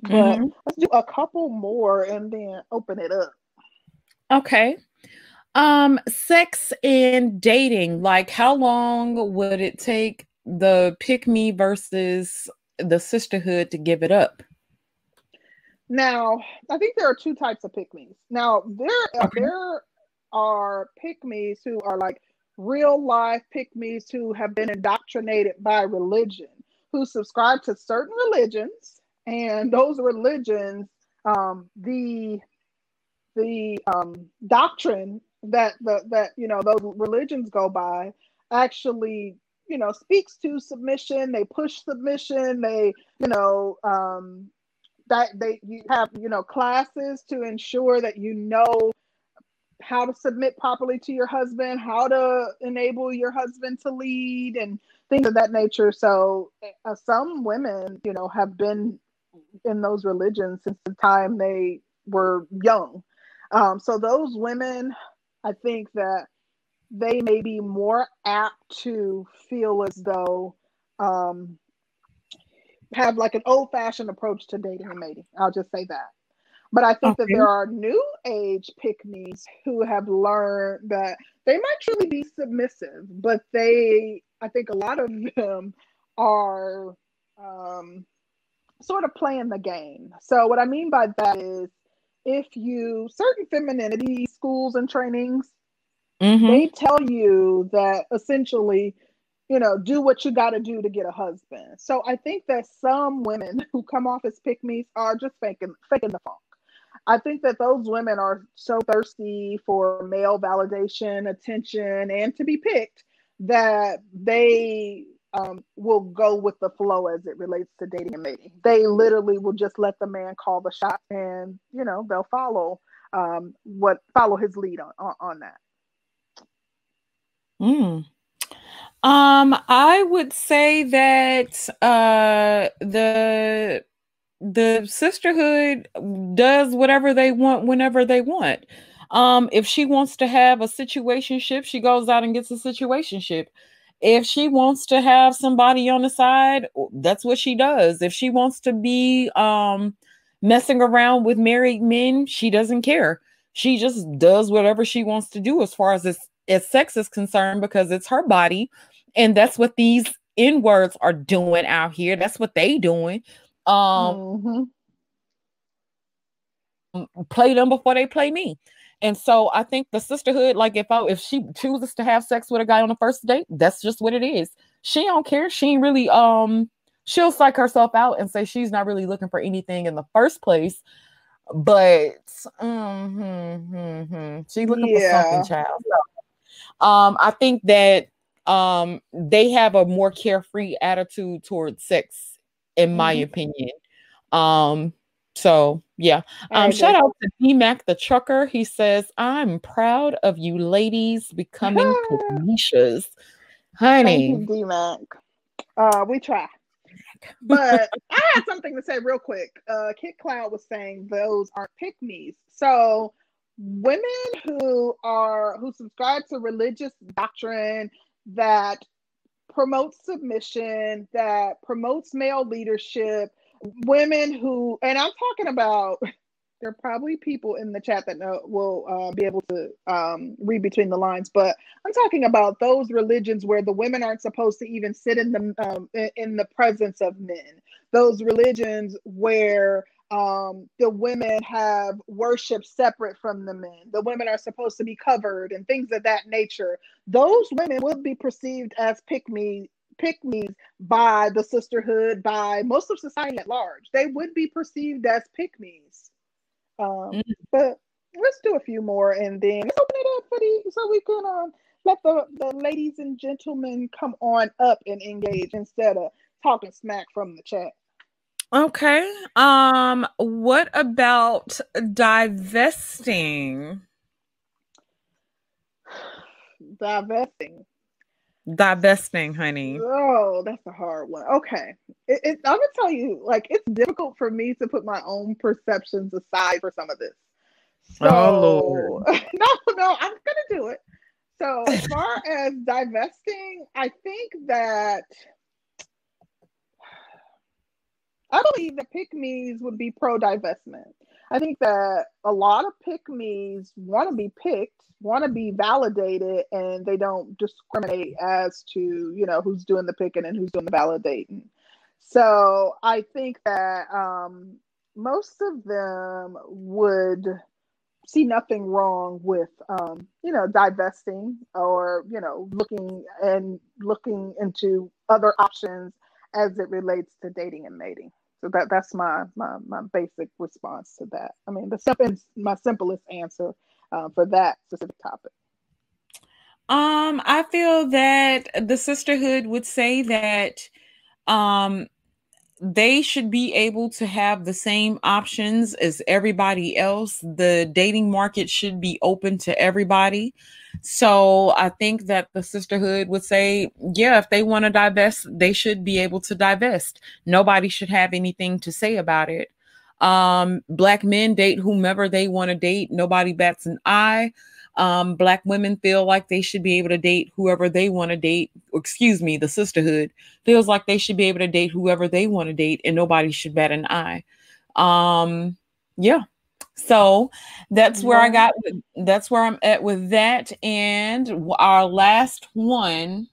But mm-hmm. let's do a couple more and then open it up. Okay. Um, sex and dating, like how long would it take the pick me versus the sisterhood to give it up? Now, I think there are two types of pick me's. Now, there okay. there are pick me's who are like real life pick me's who have been indoctrinated by religion, who subscribe to certain religions, and those religions, um, the the um, doctrine that the that you know those religions go by actually you know speaks to submission. They push submission. They you know um that they you have you know classes to ensure that you know how to submit properly to your husband how to enable your husband to lead and things of that nature. So uh, some women you know have been in those religions since the time they were young um, so those women, I think that they may be more apt to feel as though um, have like an old fashioned approach to dating and mating. I'll just say that. But I think okay. that there are new age pick me's who have learned that they might truly be submissive, but they, I think a lot of them are um, sort of playing the game. So, what I mean by that is if you certain femininity schools and trainings mm-hmm. they tell you that essentially you know, do what you got to do to get a husband. So I think that some women who come off as pick me's are just faking faking the funk. I think that those women are so thirsty for male validation, attention, and to be picked that they um, will go with the flow as it relates to dating and mating. They literally will just let the man call the shot, and you know they'll follow um, what follow his lead on on, on that. Hmm. Um, I would say that uh the the sisterhood does whatever they want whenever they want. Um, if she wants to have a situationship, she goes out and gets a situationship. If she wants to have somebody on the side, that's what she does. If she wants to be um messing around with married men, she doesn't care. She just does whatever she wants to do as far as this as sex is concerned because it's her body and that's what these n words are doing out here that's what they doing um mm-hmm. play them before they play me and so i think the sisterhood like if i if she chooses to have sex with a guy on the first date that's just what it is she don't care she ain't really um she'll psych herself out and say she's not really looking for anything in the first place but mm-hmm, mm-hmm, she's looking yeah. for something child so, um i think that um they have a more carefree attitude towards sex in my mm-hmm. opinion um so yeah. Um shout out to D Mac the trucker. He says i'm proud of you ladies becoming Kanishas honey. D Mac uh we try. But I had something to say real quick. Uh, Kit Cloud was saying those aren't pick me's. So women who are who subscribe to religious doctrine that promotes submission, that promotes male leadership, women who, and I'm talking about, there are probably people in the chat that know, will uh, be able to um, read between the lines, but I'm talking about those religions where the women aren't supposed to even sit in the um, in the presence of men. Those religions where um, the women have worship separate from the men. The women are supposed to be covered and things of that nature. Those women would be perceived as pick me pick me by the sisterhood, by most of society at large. They would be perceived as pick me's. Um, mm. But let's do a few more and then let's open it up for the so we can um, let the, the ladies and gentlemen come on up and engage instead of talking smack from the chat. Okay. Um, what about divesting? Divesting. Divesting, honey. Oh, that's a hard one. Okay. It, it, I'm gonna tell you, like, it's difficult for me to put my own perceptions aside for some of this. So, oh Lord. no, no, I'm gonna do it. So as far as divesting, I think that I believe that pick me's would be pro divestment. I think that a lot of pick me's want to be picked, want to be validated, and they don't discriminate as to you know who's doing the picking and who's doing the validating. So I think that um, most of them would see nothing wrong with um, you know divesting or you know looking and looking into other options as it relates to dating and mating. So that that's my my my basic response to that. I mean, the simple my simplest answer uh, for that specific topic. Um, I feel that the sisterhood would say that um they should be able to have the same options as everybody else. The dating market should be open to everybody. So I think that the sisterhood would say, yeah, if they want to divest, they should be able to divest. Nobody should have anything to say about it. Um, black men date whomever they want to date. Nobody bats an eye. Um, black women feel like they should be able to date whoever they want to date. Excuse me, the sisterhood feels like they should be able to date whoever they want to date, and nobody should bat an eye. Um, yeah. So that's where I got. That's where I'm at with that. And our last one.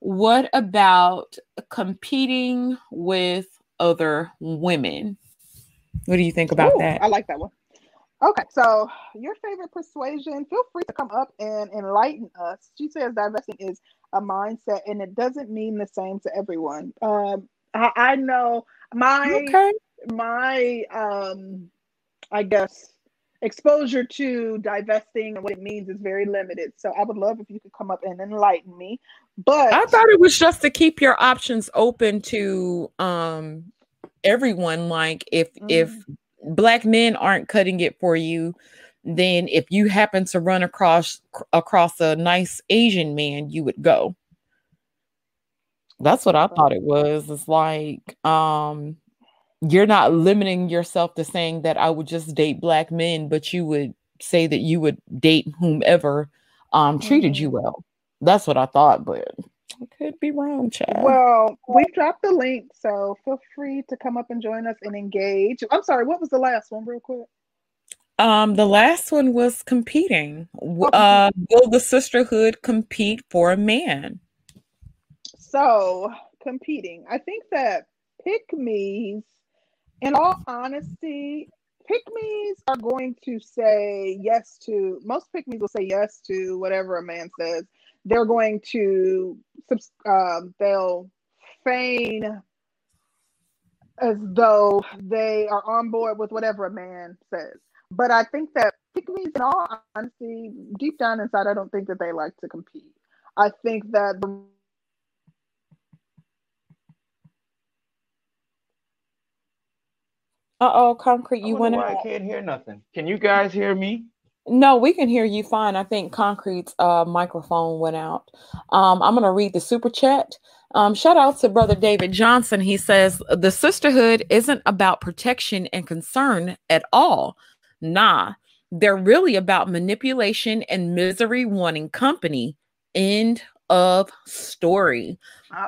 What about competing with other women? What do you think about Ooh, that? I like that one. Okay, so your favorite persuasion, feel free to come up and enlighten us. She says divesting is a mindset, and it doesn't mean the same to everyone. Um, I, I know my okay. my um, I guess exposure to divesting and what it means is very limited. So I would love if you could come up and enlighten me. But I thought it was just to keep your options open to um everyone. Like if mm-hmm. if black men aren't cutting it for you, then if you happen to run across across a nice Asian man, you would go. That's what I thought it was. It's like um you're not limiting yourself to saying that I would just date black men, but you would say that you would date whomever um treated mm-hmm. you well. That's what I thought, but I could be wrong, Chad. Well, we dropped the link, so feel free to come up and join us and engage. I'm sorry, what was the last one, real quick? Um, the last one was competing. Oh, uh, will the sisterhood compete for a man? So, competing. I think that pick me's, in all honesty, pick me's are going to say yes to most pick me's will say yes to whatever a man says they're going to um, they'll feign as though they are on board with whatever a man says. But I think that pick me's, in all honesty, deep down inside, I don't think that they like to compete. I think that the Uh oh, concrete, you went I can't hear nothing. Can you guys hear me? No, we can hear you fine. I think Concrete's uh, microphone went out. Um, I'm going to read the super chat. Um, shout out to Brother David Johnson. He says, The sisterhood isn't about protection and concern at all. Nah, they're really about manipulation and misery wanting company. End of story.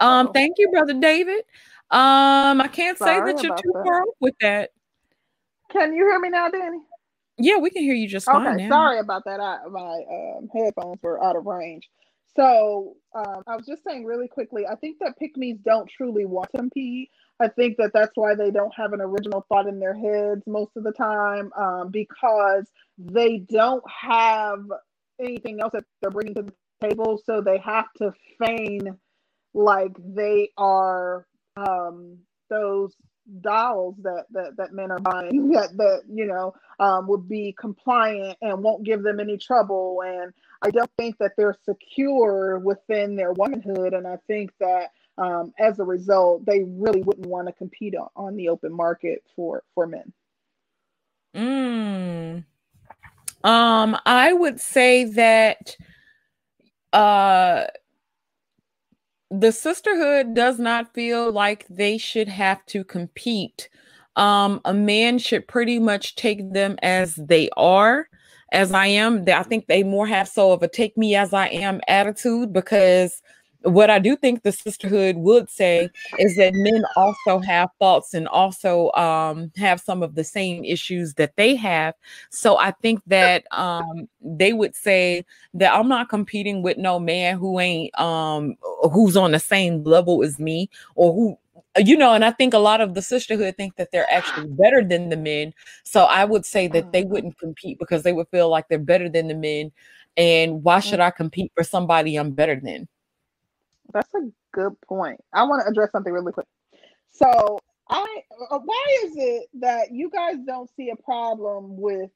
Um, thank you, Brother David. Um, I can't Sorry say that you're too that. far with that. Can you hear me now, Danny? Yeah, we can hear you just fine. Okay, now. sorry about that. I, my um, headphones were out of range. So um, I was just saying really quickly. I think that pick me's don't truly want to compete. I think that that's why they don't have an original thought in their heads most of the time um, because they don't have anything else that they're bringing to the table. So they have to feign like they are um, those dolls that, that that men are buying that that you know um, would be compliant and won't give them any trouble. And i don't think that they're secure within their womanhood. And i think that um, as a result they really wouldn't want to compete on, on the open market for for men. Mm. um i would say that uh the sisterhood does not feel like they should have to compete. Um, a man should pretty much take them as they are, as I am. I think they more have so of a take me as I am attitude because what I do think the sisterhood would say is that men also have thoughts and also um, have some of the same issues that they have. So I think that um, they would say that I'm not competing with no man who ain't um, who's on the same level as me or who you know and i think a lot of the sisterhood think that they're actually better than the men so i would say that they mm. wouldn't compete because they would feel like they're better than the men and why should mm. i compete for somebody i'm better than that's a good point. I want to address something really quick. So, I uh, why is it that you guys don't see a problem with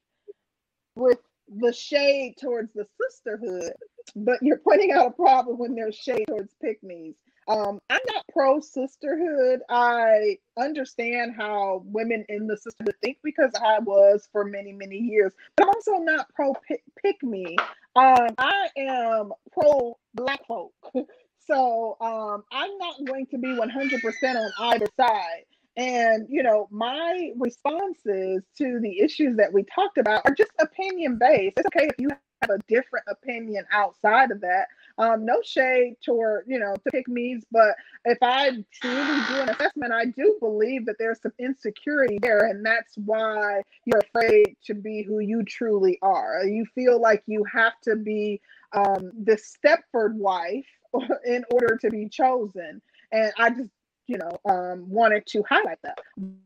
with the shade towards the sisterhood, but you're pointing out a problem when there's shade towards pick me's? Um, I'm not pro sisterhood. I understand how women in the sisterhood think because I was for many, many years. But I'm also not pro pick me. Um, I am pro black folk. So um, I'm not going to be 100% on either side. And, you know, my responses to the issues that we talked about are just opinion based. It's okay if you have a different opinion outside of that. Um, no shade toward, you know, to pick me's, but if I truly do an assessment, I do believe that there's some insecurity there. And that's why you're afraid to be who you truly are. You feel like you have to be um, the Stepford wife in order to be chosen. And I just, you know, um, wanted to highlight that.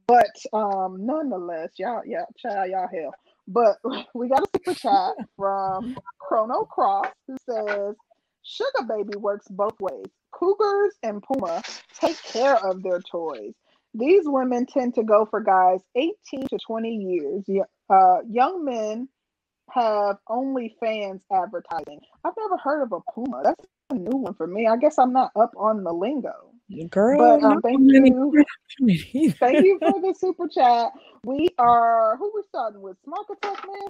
But um, nonetheless, y'all, yeah, child, y'all hell. But we got a super chat from Chrono Cross who says, Sugar Baby works both ways. Cougars and Puma take care of their toys. These women tend to go for guys 18 to 20 years. Uh, young men have OnlyFans advertising. I've never heard of a Puma. That's a new one for me. I guess I'm not up on the lingo. Girl, but um, thank you. thank you for the super chat. We are who we're starting with? Smart Tech Man.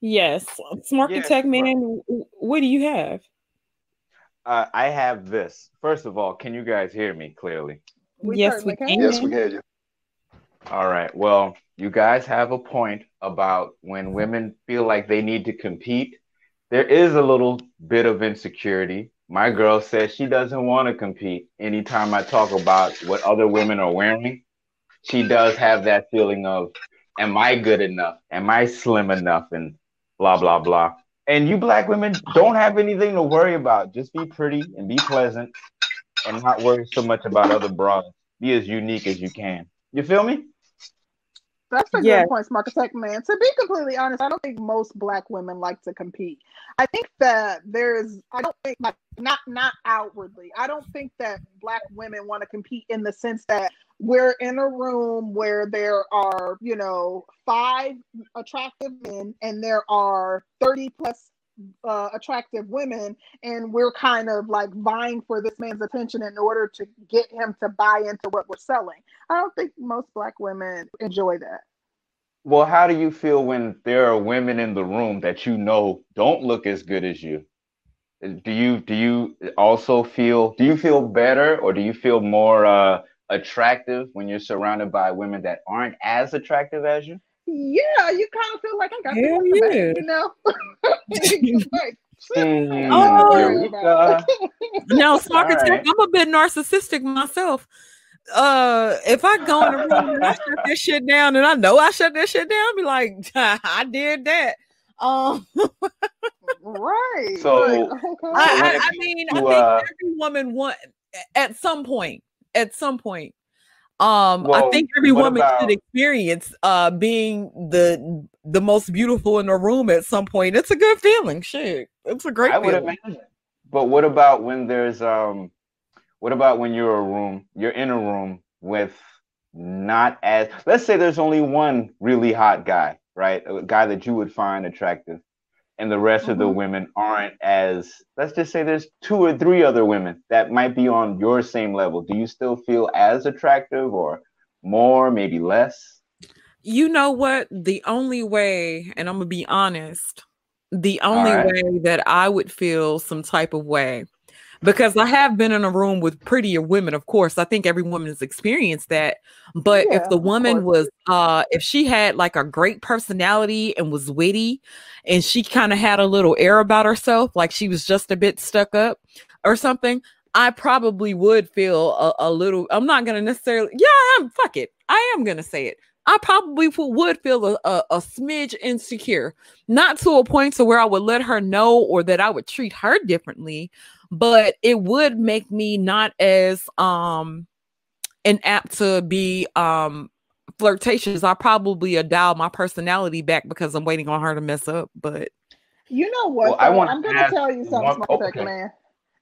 Yes, Smart yes, Tech Man. What do you have? Uh, I have this. First of all, can you guys hear me clearly? We yes, we can. Yes, we hear you. All right. Well, you guys have a point about when women feel like they need to compete. There is a little bit of insecurity. My girl says she doesn't want to compete. Anytime I talk about what other women are wearing, she does have that feeling of, am I good enough? Am I slim enough? And blah, blah, blah. And you black women don't have anything to worry about. Just be pretty and be pleasant and not worry so much about other bras. Be as unique as you can. You feel me? That's a good point, Smart Tech Man. To be completely honest, I don't think most black women like to compete. I think that there's I don't think like not not outwardly. I don't think that black women want to compete in the sense that we're in a room where there are, you know, five attractive men and there are 30 plus uh, attractive women, and we're kind of like vying for this man's attention in order to get him to buy into what we're selling. I don't think most black women enjoy that. Well, how do you feel when there are women in the room that you know don't look as good as you? Do you do you also feel do you feel better or do you feel more uh, attractive when you're surrounded by women that aren't as attractive as you? Yeah, you kind of feel like I got Hell yeah. you know. like, mm, oh, uh, now, smart right. I'm a bit narcissistic myself. Uh, if I go in the room and I shut this shit down, and I know I shut that shit down, I'll be like, I did that. Um, right. So. I, I, I, mean, I think uh, every woman want at some point, at some point, um, well, I think every woman about, should experience uh being the the most beautiful in the room at some point. It's a good feeling. Shit. It's a great I feeling. Would imagine. But what about when there's um what about when you're a room, you're in a room with not as let's say there's only one really hot guy, right? A guy that you would find attractive and the rest mm-hmm. of the mm-hmm. women aren't as let's just say there's two or three other women that might be on your same level do you still feel as attractive or more maybe less you know what the only way and i'm gonna be honest the only right. way that i would feel some type of way because I have been in a room with prettier women, of course. I think every woman has experienced that. But yeah, if the woman was uh if she had like a great personality and was witty and she kind of had a little air about herself, like she was just a bit stuck up or something, I probably would feel a, a little I'm not gonna necessarily yeah, I'm fuck it. I am gonna say it. I probably would feel a, a, a, smidge insecure, not to a point to where I would let her know or that I would treat her differently, but it would make me not as um an apt to be um flirtatious. I probably dial my personality back because I'm waiting on her to mess up. But you know what? Well, I want I'm gonna tell you something, one, okay. man.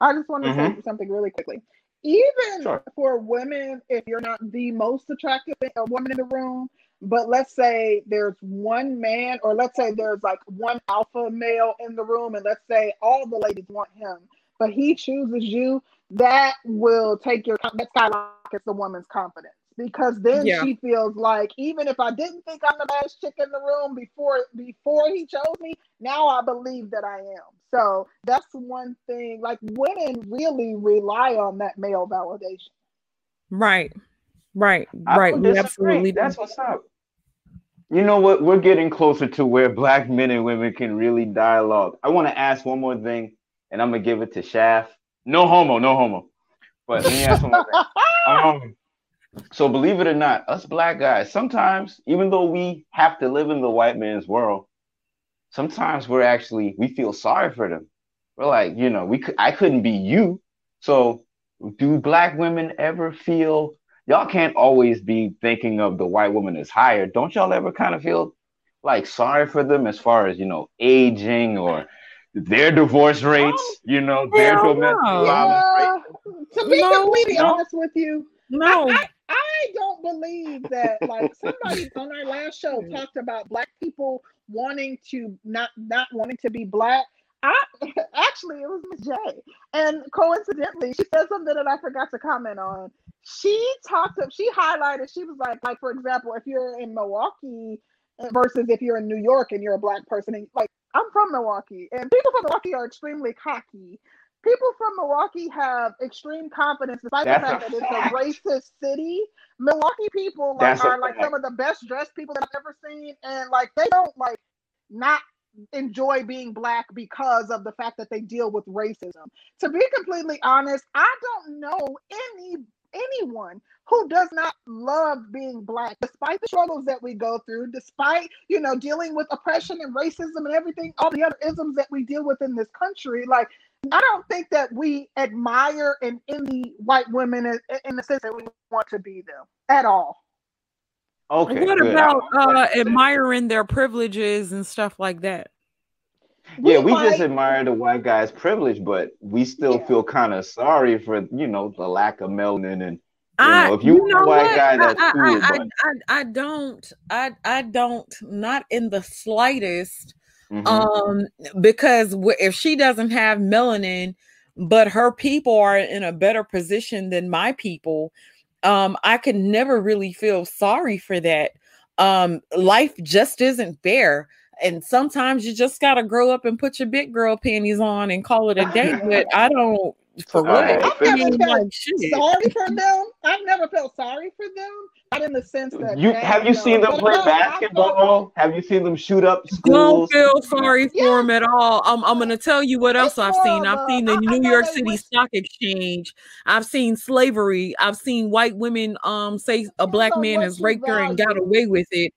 I just want to mm-hmm. say something really quickly. Even sure. for women, if you're not the most attractive woman in the room, but let's say there's one man, or let's say there's like one alpha male in the room, and let's say all the ladies want him but he chooses you, that will take your that skyrockets the woman's confidence because then yeah. she feels like even if I didn't think I'm the best chick in the room before before he chose me, now I believe that I am. So that's one thing. Like women really rely on that male validation. Right. Right. Right. absolutely. That's what's up. You know what? We're getting closer to where black men and women can really dialogue. I want to ask one more thing and I'm gonna give it to Shaft. No homo, no homo. But let me ask one um, so believe it or not, us black guys, sometimes, even though we have to live in the white man's world, sometimes we're actually we feel sorry for them. We're like, you know, we could I couldn't be you. So do black women ever feel y'all can't always be thinking of the white woman as higher? Don't y'all ever kind of feel like sorry for them as far as you know aging or their divorce oh, rates, Oh, you know, their domestic no. violence Yeah. To be No, completely no. honest with you, No. I, I, I don't believe that like somebody on our last show talked about black people wanting to not not wanting to be black. I actually it was Miss J. And coincidentally, she said something that I forgot to comment on. She talked up, she highlighted, she was like, like, for example, if you're in Milwaukee versus if you're in New York and you're a black person, and like I'm from Milwaukee, and people from Milwaukee are extremely cocky. People from Milwaukee have extreme confidence, despite That's the fact that it's a racist city. Milwaukee people like are like fact. some of the best dressed people that I've ever seen, and like they don't like not enjoy being black because of the fact that they deal with racism. To be completely honest, I don't know any anyone who does not love being black despite the struggles that we go through despite you know dealing with oppression and racism and everything all the other isms that we deal with in this country like i don't think that we admire and envy white women in, in the sense that we want to be them at all Okay. what good. about I- I- uh, admiring their privileges and stuff like that? Yeah, we might- just admire the white guy's privilege, but we still Yeah. feel kind of sorry for you know the lack of melanin and I, know, if you want a white guy, that's I, cool, I, I, I, I don't, I, I don't, not in the slightest. Mhm. Um, because w- if she doesn't have melanin, but her people are in a better position than my people, um, I can never really feel sorry for that. Um, life just isn't fair. And sometimes you just gotta grow up and put your big girl panties on and call it a day. But I don't for All right. what? I've never felt like sorry for them i've never felt sorry for them not in the sense that You have you no. seen them play no, I basketball? Have you seen them shoot up schools? Don't schools? feel sorry for Yeah. him at all. I'm, I'm going to tell you what else It's I've more seen. of I've seen the I- I New know York City wish- Stock Exchange. I've seen slavery. I've seen white women um say a black on man what has you raped her and got away with it.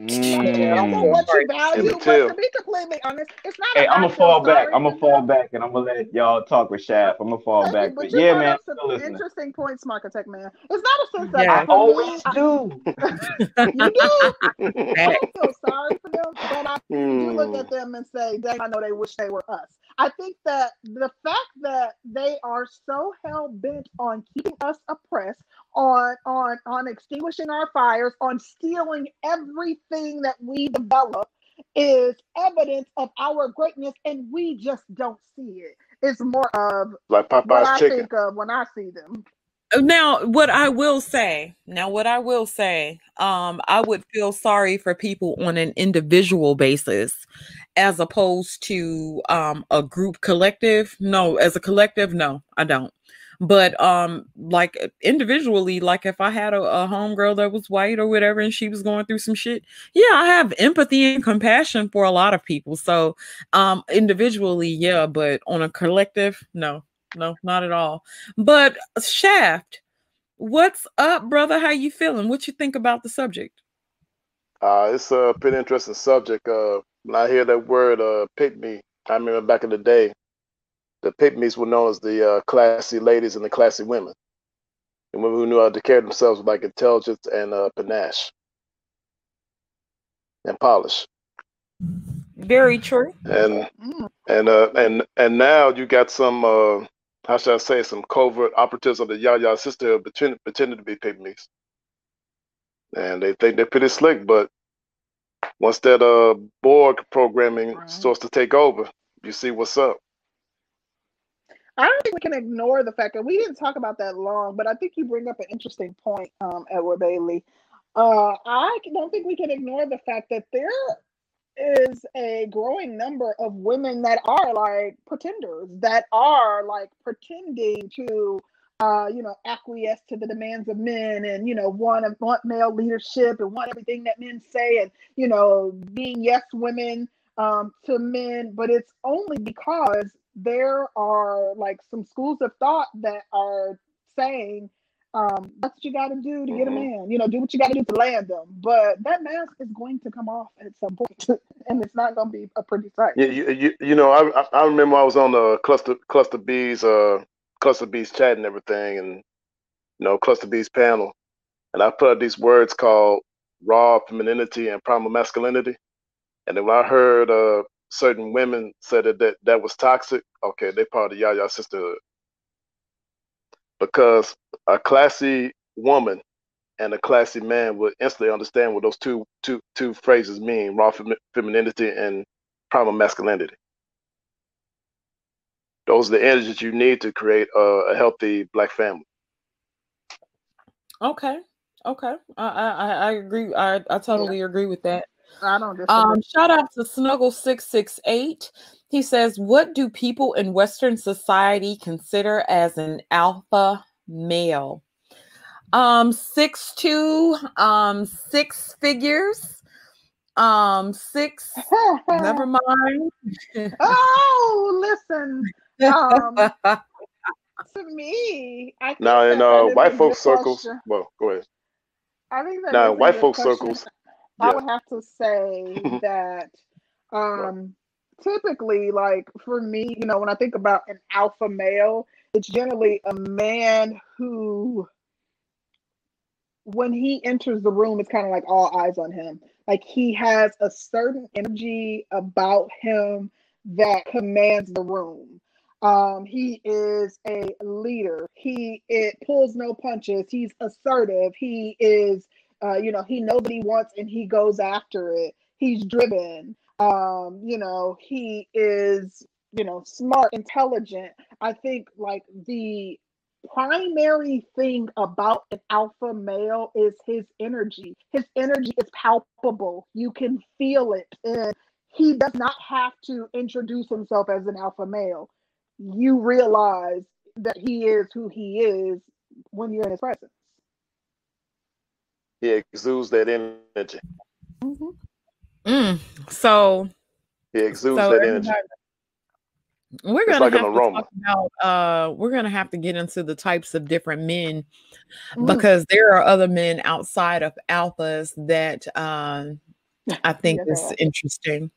I don't know Mm. what you value, Emmett but Till. to be completely honest, it's not. Hey, a I'm gonna feel fall back. I'm gonna fall back, and I'm gonna let y'all talk with Shaft. I'm gonna fall Thank back, you, but but you yeah, man, some interesting points, Marketech man. It's not a sense that Yeah. I for always me, I- do. you do. I don't feel sorry for them, but I do look Hmm. at them and say, dang, I know they wish they were us. I think that the fact that they are so hell bent on keeping us oppressed, on on on extinguishing our fires, on stealing everything that we develop, is evidence of our greatness, and we just don't see it. It's more of like what Popeye's I chicken. think of when I see them. Now, what I will say, now what I will say, um, I would feel sorry for people on an individual basis as opposed to um a group collective. No, as a collective, no, I don't. But um, like individually, like if I had a, a homegirl that was white or whatever and she was going through some shit, yeah, I have empathy and compassion for a lot of people. So um individually, yeah, but on a collective, no, no, not at all. But Shaft, what's up, brother? How you feeling? What you think about the subject? Uh, it's a pretty interesting subject. Uh, when I hear that word, uh, pick me, I remember back in the day, the pick me's were known as the uh, classy ladies and the classy women, and women who knew how to carry themselves with like intelligence and uh, panache and polish. Very true. And Mm. and uh, and and now you got some uh, how should I say some covert operatives of the Yaya sisterhood pretend, pretending to be pick me's, and they think they're pretty slick. But once that uh Borg programming Right. starts to take over, you see what's up. I don't think we can ignore the fact that we didn't talk about that long, but I think you bring up an interesting point, um, Edward Bailey. Uh, I don't think we can ignore the fact that there is a growing number of women that are like pretenders, that are like pretending to, uh, you know, acquiesce to the demands of men and, you know, want, want male leadership and want everything that men say and, you know, being yes women um, to men, but it's only because there are like some schools of thought that are saying um, that's what you got to do to get a Mhm. man. You know, do what you got to do to land them. But that mask is going to come off at some point, and it's not going to be a pretty sight. You, you, you, you know, I, I I remember I was on the cluster cluster bees uh cluster bees chat and everything, and you know cluster bees panel, and I put out these words called raw femininity and primal masculinity, and then when I heard uh certain women said that that, that was toxic, okay, they part of y'all y'all sisterhood. Because a classy woman and a classy man would instantly understand what those two two two phrases mean: raw fem- femininity and primal masculinity. Those are the energies you need to create a, a healthy black family. Okay. Okay. I I, I agree. I, I totally yeah. agree with that. I don't disagree. Um, shout out to Snuggle668. He says, What do people in Western society consider as an alpha male? Um, six two, um, six figures, um, six. never mind. oh, listen. Um, to me, I now in uh, white folks circles. Well, go ahead. I think that now white folks circles. I would have to say that um typically like for me, you know, when I think about an alpha male, it's generally a man who when he enters the room, it's kind of like all eyes on him. Like he has a certain energy about him that commands the room. Um, he is a leader. He it pulls no punches. He's assertive. He is, uh, you know, he knows what he wants and he goes after it. He's driven. Um, you know, he is, you know, smart, intelligent. I think like the primary thing about an alpha male is his energy. His energy is palpable. You can feel it. And he does not have to introduce himself as an alpha male. You realize that he is who he is when you're in his presence. He exudes that energy. Mm-hmm. Mm, so he exudes so that energy. We're gonna like have to talk about. Uh, we're gonna have to get into the types of different men mm. because there are other men outside of alphas that um, I think yeah. is interesting.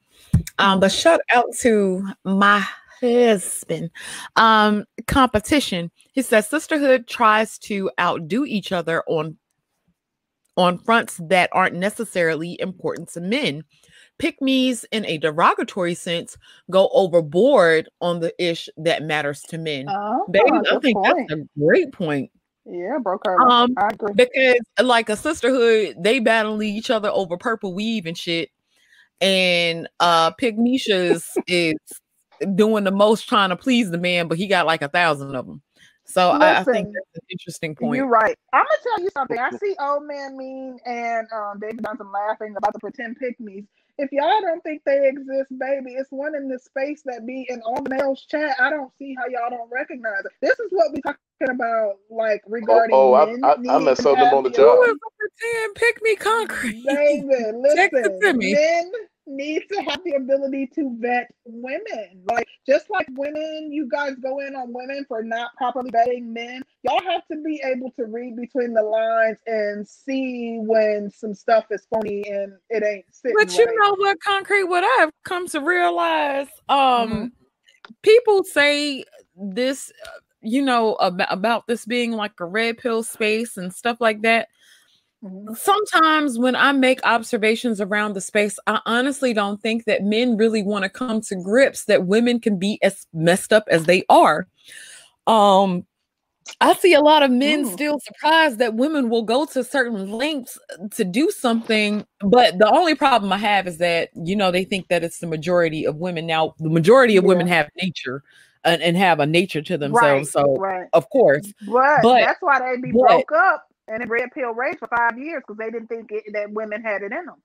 Um, but shout out to my husband. Um, competition. He says sisterhood tries to outdo each other on on fronts that aren't necessarily important to men pick me's in a derogatory sense go overboard on the ish that matters to men. Oh, Baby, I think point. that's a great point. Yeah, broke her. Um, I agree. Because like a sisterhood, they battle each other over purple weave and shit. And uh Pygmishas is doing the most trying to please the man, but he got like a thousand of them. So Listen, I, I, think that's an interesting point. You're right. I'm gonna tell you something. I see old man mean and um, David Johnson laughing about the pretend pick me's. If y'all don't think they exist, baby, it's one in the space that be in all males chat. I don't see how y'all don't recognize it. This is what we talking about, like regarding. Oh, oh I, I, I messed up them on the job. Who is a pretend pick me concrete? Baby, listen, men needs to have the ability to vet women. Like just like women, you guys go in on women for not properly vetting men. Y'all have to be able to read between the lines and see when some stuff is phony and it ain't sitting. But you right. know what, concrete? What I've come to realize, um, mm-hmm. people say this, uh, you know, about, about this being like a red pill space and stuff like that. Mm-hmm. Sometimes when I make observations around the space, I honestly don't think that men really want to come to grips that women can be as messed up as they are. Um, I see a lot of men mm. still surprised that women will go to certain lengths uh, to do something. But the only problem I have is that, you know, they think that it's the majority of women. Now, the majority of yeah. women have nature and, and, have a nature to themselves. Right, so, right. of course. But, but, that's why they be but, broke up and in red pill race for five years because they didn't think it, that women had it in them.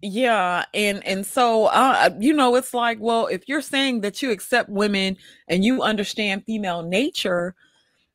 Yeah, and and so uh, you know, it's like, well, if you're saying that you accept women and you understand female nature,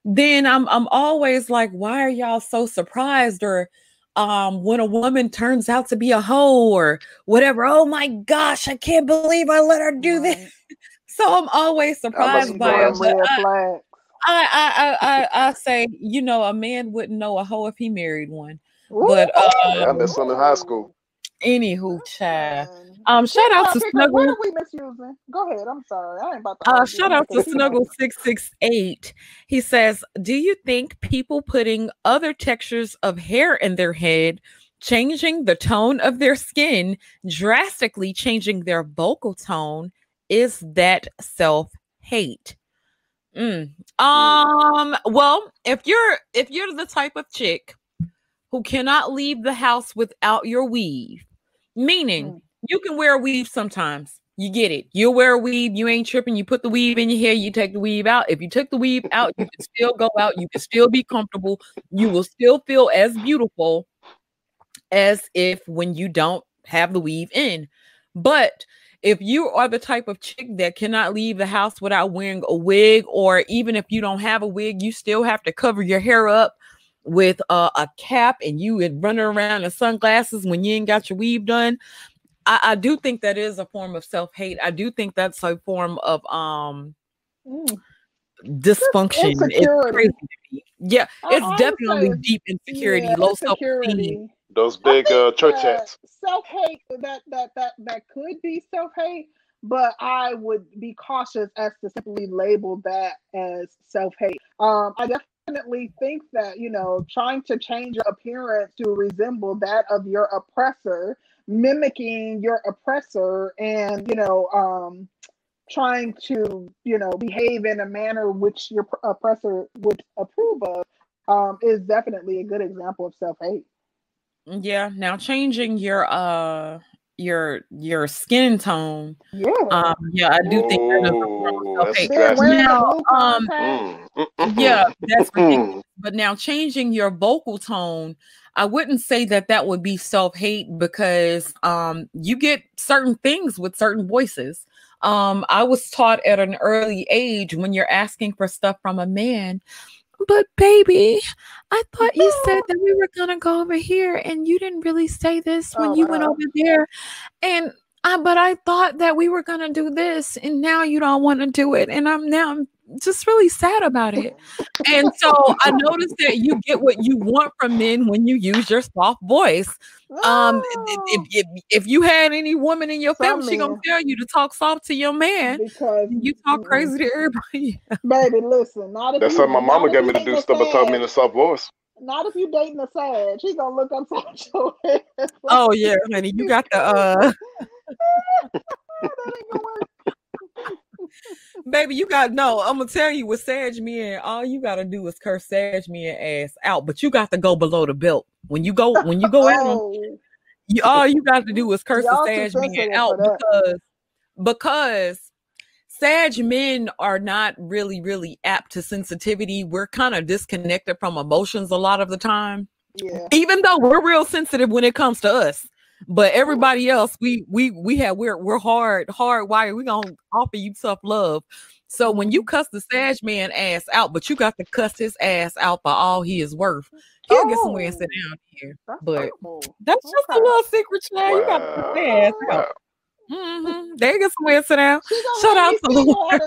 then I'm I'm always like, why are y'all so surprised or um when a woman turns out to be a hoe or whatever? Oh my gosh, I can't believe I let her do this. so I'm always surprised by it. I, I, I, I, say, you know, a man wouldn't know a hoe if he married one. But um, yeah, I met some in high school. Anywho, child. Um, shout out to Snuggle. What are we misusing? Go ahead. I'm sorry. I ain't about to. Uh, shout out to Snuggle six six eight. He says, "Do you think people putting other textures of hair in their head changing the tone of their skin, drastically changing their vocal tone, is that self hate? Mm. Um, well, if you're if you're the type of chick who cannot leave the house without your weave, meaning mm. you can wear a weave sometimes. You get it. You wear a weave, you ain't tripping. You put the weave in your hair, you take the weave out. If you took the weave out, you can still go out, you can still be comfortable, you will still feel as beautiful as if when you don't have the weave in. But if you are the type of chick that cannot leave the house without wearing a wig, or even if you don't have a wig, you still have to cover your hair up with uh, a cap and you would running around in sunglasses when you ain't got your weave done. I, I do think that is a form of self-hate. I do think that's a form of um mm. dysfunction. It's yeah, it's I, definitely deep insecurity, yeah, low self-esteem those big uh, church hats. Self hate that that that that could be self hate, but I would be cautious as to simply label that as self hate. Um, I definitely think that you know trying to change your appearance to resemble that of your oppressor, mimicking your oppressor, and you know um, trying to you know behave in a manner which your oppressor would approve of um, is definitely a good example of self hate. Yeah. Now changing your uh your your skin tone. Yeah. Um, yeah, I do think that is a form of self-hate. Now, um, mm, yeah, that's ridiculous. But now changing your vocal tone, I wouldn't say that that would be self-hate because um you get certain things with certain voices. Um, I was taught at an early age when you're asking for stuff from a man, but baby, I thought you said that we were gonna go over here, and you didn't really say this when oh, you went over there. And I, but I thought that we were gonna do this, and now you don't want to do it, and I'm now I'm just really sad about it. And so I noticed that you get what you want from men when you use your soft voice. Um, if, oh. if, if you had any woman in your family, she gonna tell you to talk soft to your man because you talk crazy to everybody. Baby, listen, not if that's what my mama got me to do stuff, but told me in a soft voice. Not if you dating a sad. She gonna look up your head. oh yeah, honey, you got the uh. Baby, you got no. I'm gonna tell you with Sage Men, all you gotta do is curse Sage Men ass out, but you got to go below the belt. When you go, when you go at them, you, all you got to do is curse the Sage Men out because because Sage men are not really, really apt to sensitivity. We're kind of disconnected from emotions a lot of the time. Yeah. Even though we're real sensitive when it comes to us. But everybody else, we we we have we're we're hard, hard wired. We're gonna offer you tough love. So when you cuss the Sage man ass out, but you got to cuss his ass out for all he is worth, he'll oh, get somewhere and sit oh, down here. That's but that's just okay. a little secret, child. You got to cuss ass out. Mm-hmm. They get somewhere to sit down. Shout out to Lord.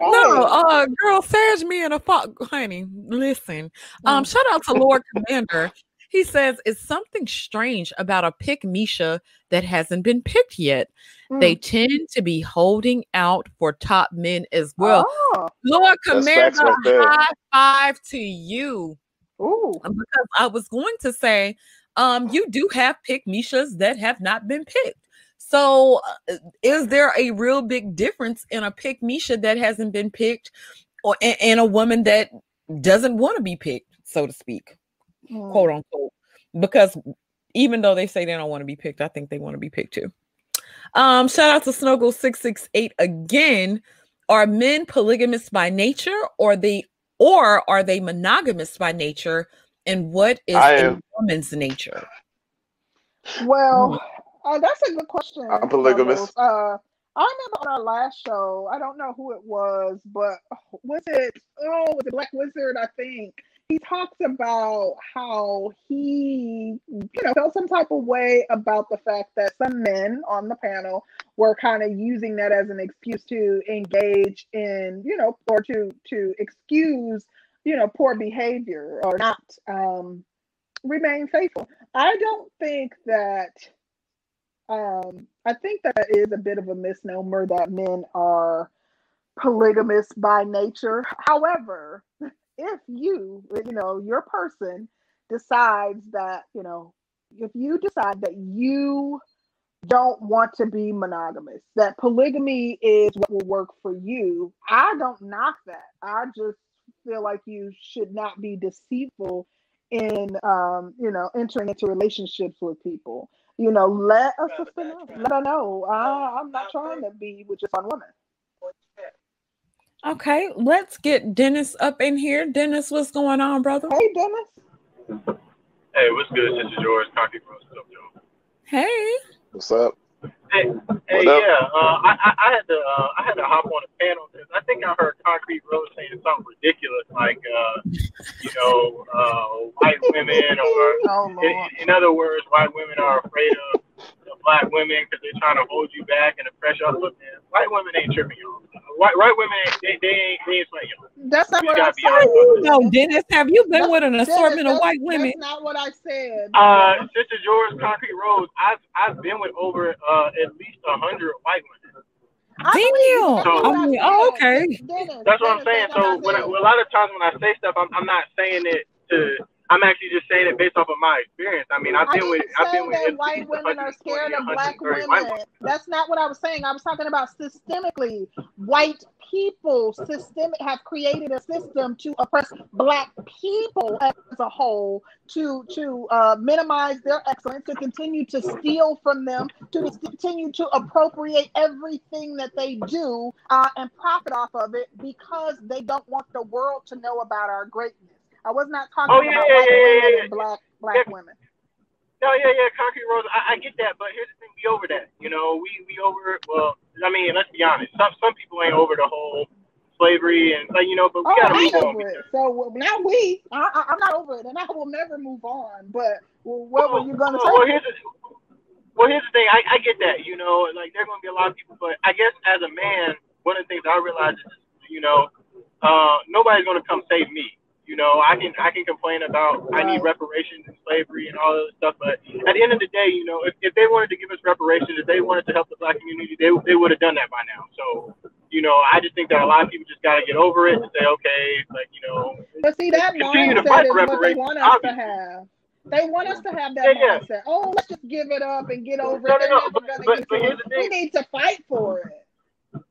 no, uh, girl, Sage me in a fuck, honey. Listen, um, mm. shout out to Lord Commander. He says it's something strange about a pick Misha that hasn't been picked yet. Mm. They tend to be holding out for top men as well. Oh, Lord Commander, right high five to you. Ooh. Because I was going to say, um, you do have pick Mishas that have not been picked. So, uh, is there a real big difference in a pick Misha that hasn't been picked, or and a woman that doesn't want to be picked, so to speak? Mm. quote unquote. Because even though they say they don't want to be picked, I think they want to be picked too. Um, shout out to Snuggle668 again. Are men polygamous by nature or they or are they monogamous by nature? And what is a woman's nature? Well, uh, that's a good question. I'm polygamous. Uh, I remember on our last show, I don't know who it was, but was it oh was it Black Wizard, I think he talks about how he, you know, felt some type of way about the fact that some men on the panel were kind of using that as an excuse to engage in, you know, or to to excuse, you know, poor behavior or not um, remain faithful. I don't think that. Um, I think that is a bit of a misnomer that men are polygamous by nature. However, if you, you know, your person decides that, you know, if you decide that you don't want to be monogamous, that polygamy is what will work for you, I don't knock that. I just feel like you should not be deceitful in um, you know, entering into relationships with people. You know, let a sister know. Let her know. I, I'm not trying to be with just one woman. Okay, let's get Dennis up in here. Dennis, what's going on, brother? Hey, Dennis. Hey, what's good? This is George Cocky Bros. What's up, Joe? Hey. What's up? Hey, hey, What up? yeah. Uh, I, I, I had to, uh, I had to hop on a panel because I think I heard Concrete Rose saying something ridiculous, like, uh, you know, uh, white women, or Oh in, in other words, white women are afraid of the black women because they're trying to hold you back and oppress y'all. Look, man, white women ain't tripping y'all. White, white women, they, they ain't, they ain't sweating y'all. That's not You what I gotta be said. honest You know, Dennis, have you been That's- with an Dennis, assortment of white women? That's not what I said. Uh, Sister George Concrete Rose, I've, I've been with over uh, at least a hundred white women. I Damn. but So- I mean, oh, okay. Dennis, That's what I'm saying. So when I I, said. a lot of times when I say stuff, I'm, I'm not saying it to. I'm actually just saying it based off of my experience. I mean, I've been with I've been with white women are scared of black women. That's not what I was saying. I was talking about systemically. White people systemic have created a system to oppress black people as a whole, to to uh, minimize their excellence, to continue to steal from them, to continue to appropriate everything that they do uh, and profit off of it because they don't want the world to know about our greatness. I was not talking Oh, yeah, about yeah, yeah, women yeah, and black black Yeah. women. No, yeah, yeah, Concrete Rose. I, I get that, but here's the thing: we over that. You know, we we over. Well, I mean, let's be honest. Some some people ain't over the whole slavery and like you know, but we Oh, gotta I move on. over it. So well, now we, I, I, I'm not over it, and I will never move on. But well, what were you gonna well, well, say? here's the, well, here's the thing. I, I get that. You know, like there's gonna be a lot of people, but I guess as a man, one of the things I realize is, you know, uh, nobody's gonna come save me. You know, I can I can complain about I need reparations and slavery and all that stuff, but at the end of the day, you know, if, if they wanted to give us reparations, if they wanted to help the black community, they they would have done that by now. So, you know, I just think that a lot of people just gotta get over it and say, okay, like you know, But see, that Continue to fight is for what they want us to have. They want us to have that Yeah, yeah. mindset. Oh, let's just give it up and get over No, it. no, no, but- but- but here's it. the thing. We need to fight for it.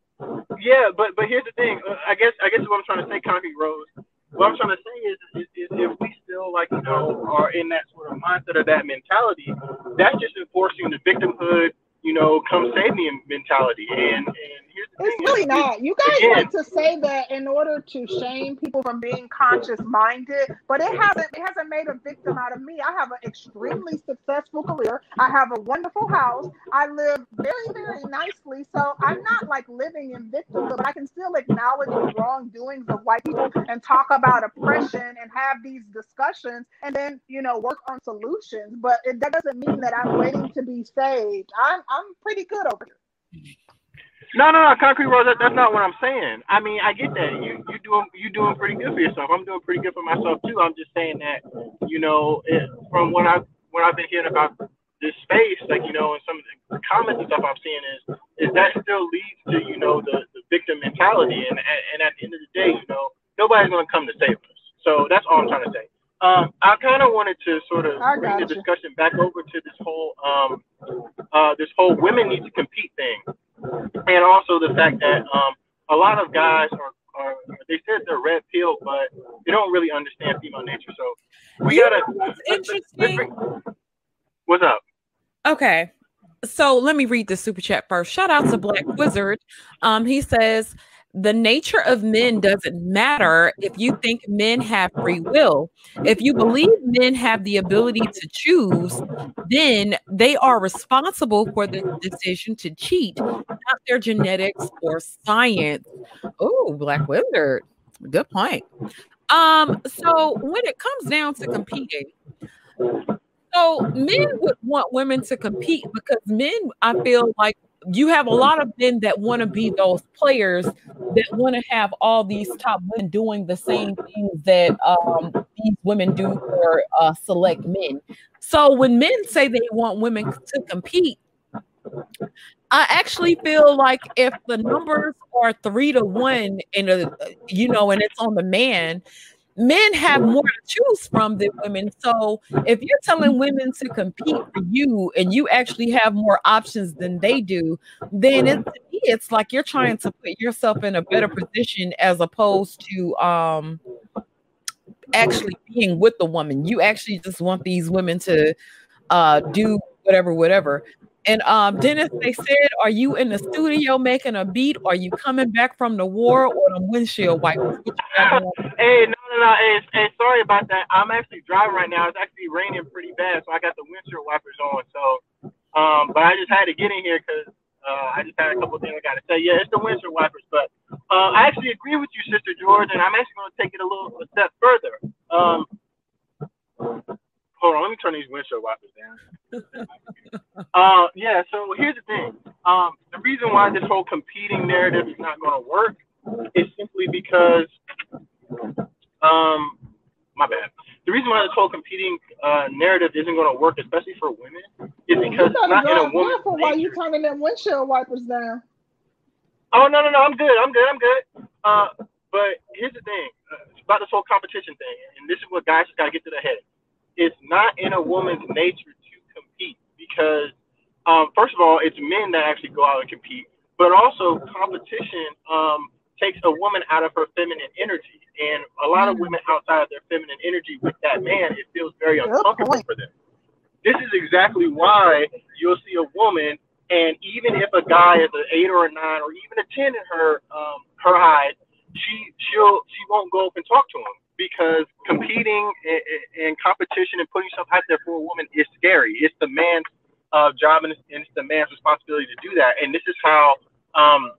Yeah, but but here's the thing. Uh, I guess I guess what I'm trying to say, Concrete Rose. What I'm trying to say is, is, is if we still like you know are in that sort of mindset or that mentality, that's just enforcing the victimhood, you know, come save me mentality. And and here's the It's thing. really is- not. You guys Again. like to say that in order to shame people from being conscious minded, but it hasn't it hasn't made a victim out of me. I have an extremely successful career. I have a wonderful house. I live very, very nicely. So I'm not like living in victimhood, but I can still acknowledge the wrongdoings of white people and talk about oppression and have these discussions and then, you know, work on solutions. But it, that doesn't mean that I'm waiting to be saved. I'm I'm pretty good over here. No, no, no, Concrete Rose. That, that's not what I'm saying. I mean, I get that you you doing you doing pretty good for yourself. I'm doing pretty good for myself too. I'm just saying that you know it, from what I what I've been hearing about this space, like you know, and some of the comments and stuff I'm seeing is is that still leads to you know the, the victim mentality, and and at the end of the day, you know, nobody's gonna come to save us. So that's all I'm trying to say. Um, I kind of wanted to sort of I bring the discussion back over to this whole um, uh, this whole women need to compete thing and also the fact that um, a lot of guys are, are they said they're red pill, but they don't really understand female nature. So we You gotta. what's interesting? what's up? Okay. So let me read the super chat first. Shout out to Black Wizard. Um, he says the nature of men doesn't matter if you think men have free will. If you believe men have the ability to choose, then they are responsible for the decision to cheat, not their genetics or science. Oh, Black Wizard. Good point. Um, so when it comes down to competing, so men would want women to compete because men, I feel like you have a lot of men that want to be those players that want to have all these top women doing the same things that um, these women do for uh, select men. So when men say they want women to compete, I actually feel like if the numbers are three to one and a, you know, and it's on the man, men have more to choose from than women. So if you're telling women to compete for you and you actually have more options than they do, then it's, it's like you're trying to put yourself in a better position as opposed to um actually being with the woman. You actually just want these women to uh do whatever, whatever. And um, Dennis, they said, "Are you in the studio making a beat? Or are you coming back from the war or the windshield wipers?" hey, no. Hey, hey, sorry about that. I'm actually driving right now. It's actually raining pretty bad, so I got the windshield wipers on. So, um, but I just had to get in here because uh, I just had a couple things I got to say. Yeah, it's the windshield wipers, but uh, I actually agree with you, Sister George, and I'm actually going to take it a little a step further. Um, hold on, let me turn these windshield wipers down. uh, yeah, so here's the thing. Um, the reason why this whole competing narrative is not going to work is simply because, um, my bad. The reason why this whole competing uh, narrative isn't going to work, especially for women, is because it's not in a woman's Why are you turning them windshield wipers down? Oh no no no! I'm good. I'm good. I'm good. Uh, but here's the thing uh, about this whole competition thing, and this is what guys just got to get to the head. It's not in a woman's nature to compete because, um, first of all, it's men that actually go out and compete, but also competition um, takes a woman out of her feminine energy. And a lot of mm. women outside of their feminine energy with that man, it feels very uncomfortable for them. This is exactly why you'll see a woman, and even if a guy is an eight or a nine or even a ten in her um, her eyes, she she'll she won't go up and talk to him because competing and competition and putting yourself out there for a woman is scary. It's the man's uh, job and it's, and it's, the man's responsibility to do that. And this is how um,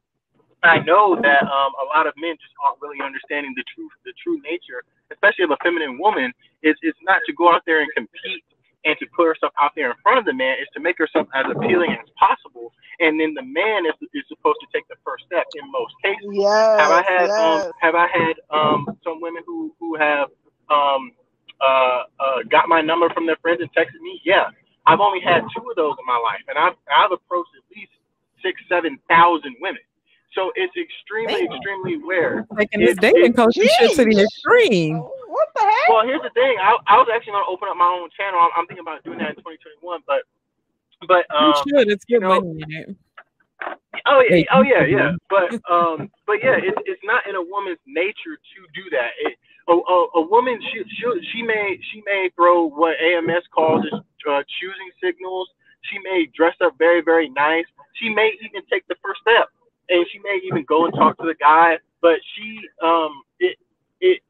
I know that um, a lot of men just aren't really understanding the true the true nature, especially of a feminine woman. Is it's not to go out there and compete and to put herself out there in front of the man is to make herself as appealing as possible. And then the man is, is supposed to take the first step in most cases. Yes, have I had um, yes. um, have I had um, some women who who have um, uh, uh, got my number from their friends and texted me? Yeah. I've only had two of those in my life, and I've I've approached at least six, seven thousand women. So it's extremely, Damn. extremely rare. Taking this dating coaching shit to the extreme. What the heck? Well, here's the thing. I, I was actually going to open up my own channel. I'm, I'm, thinking about doing that in 2021, but but um, you should. It's good you know, money in it. Oh yeah, oh yeah, yeah. But um, but yeah, it's it's not in a woman's nature to do that. It, a, a, a woman she she she may she may throw what AMS calls uh, choosing signals. She may dress up very very nice. She may even take the first step, and she may even go and talk to the guy. But she um it it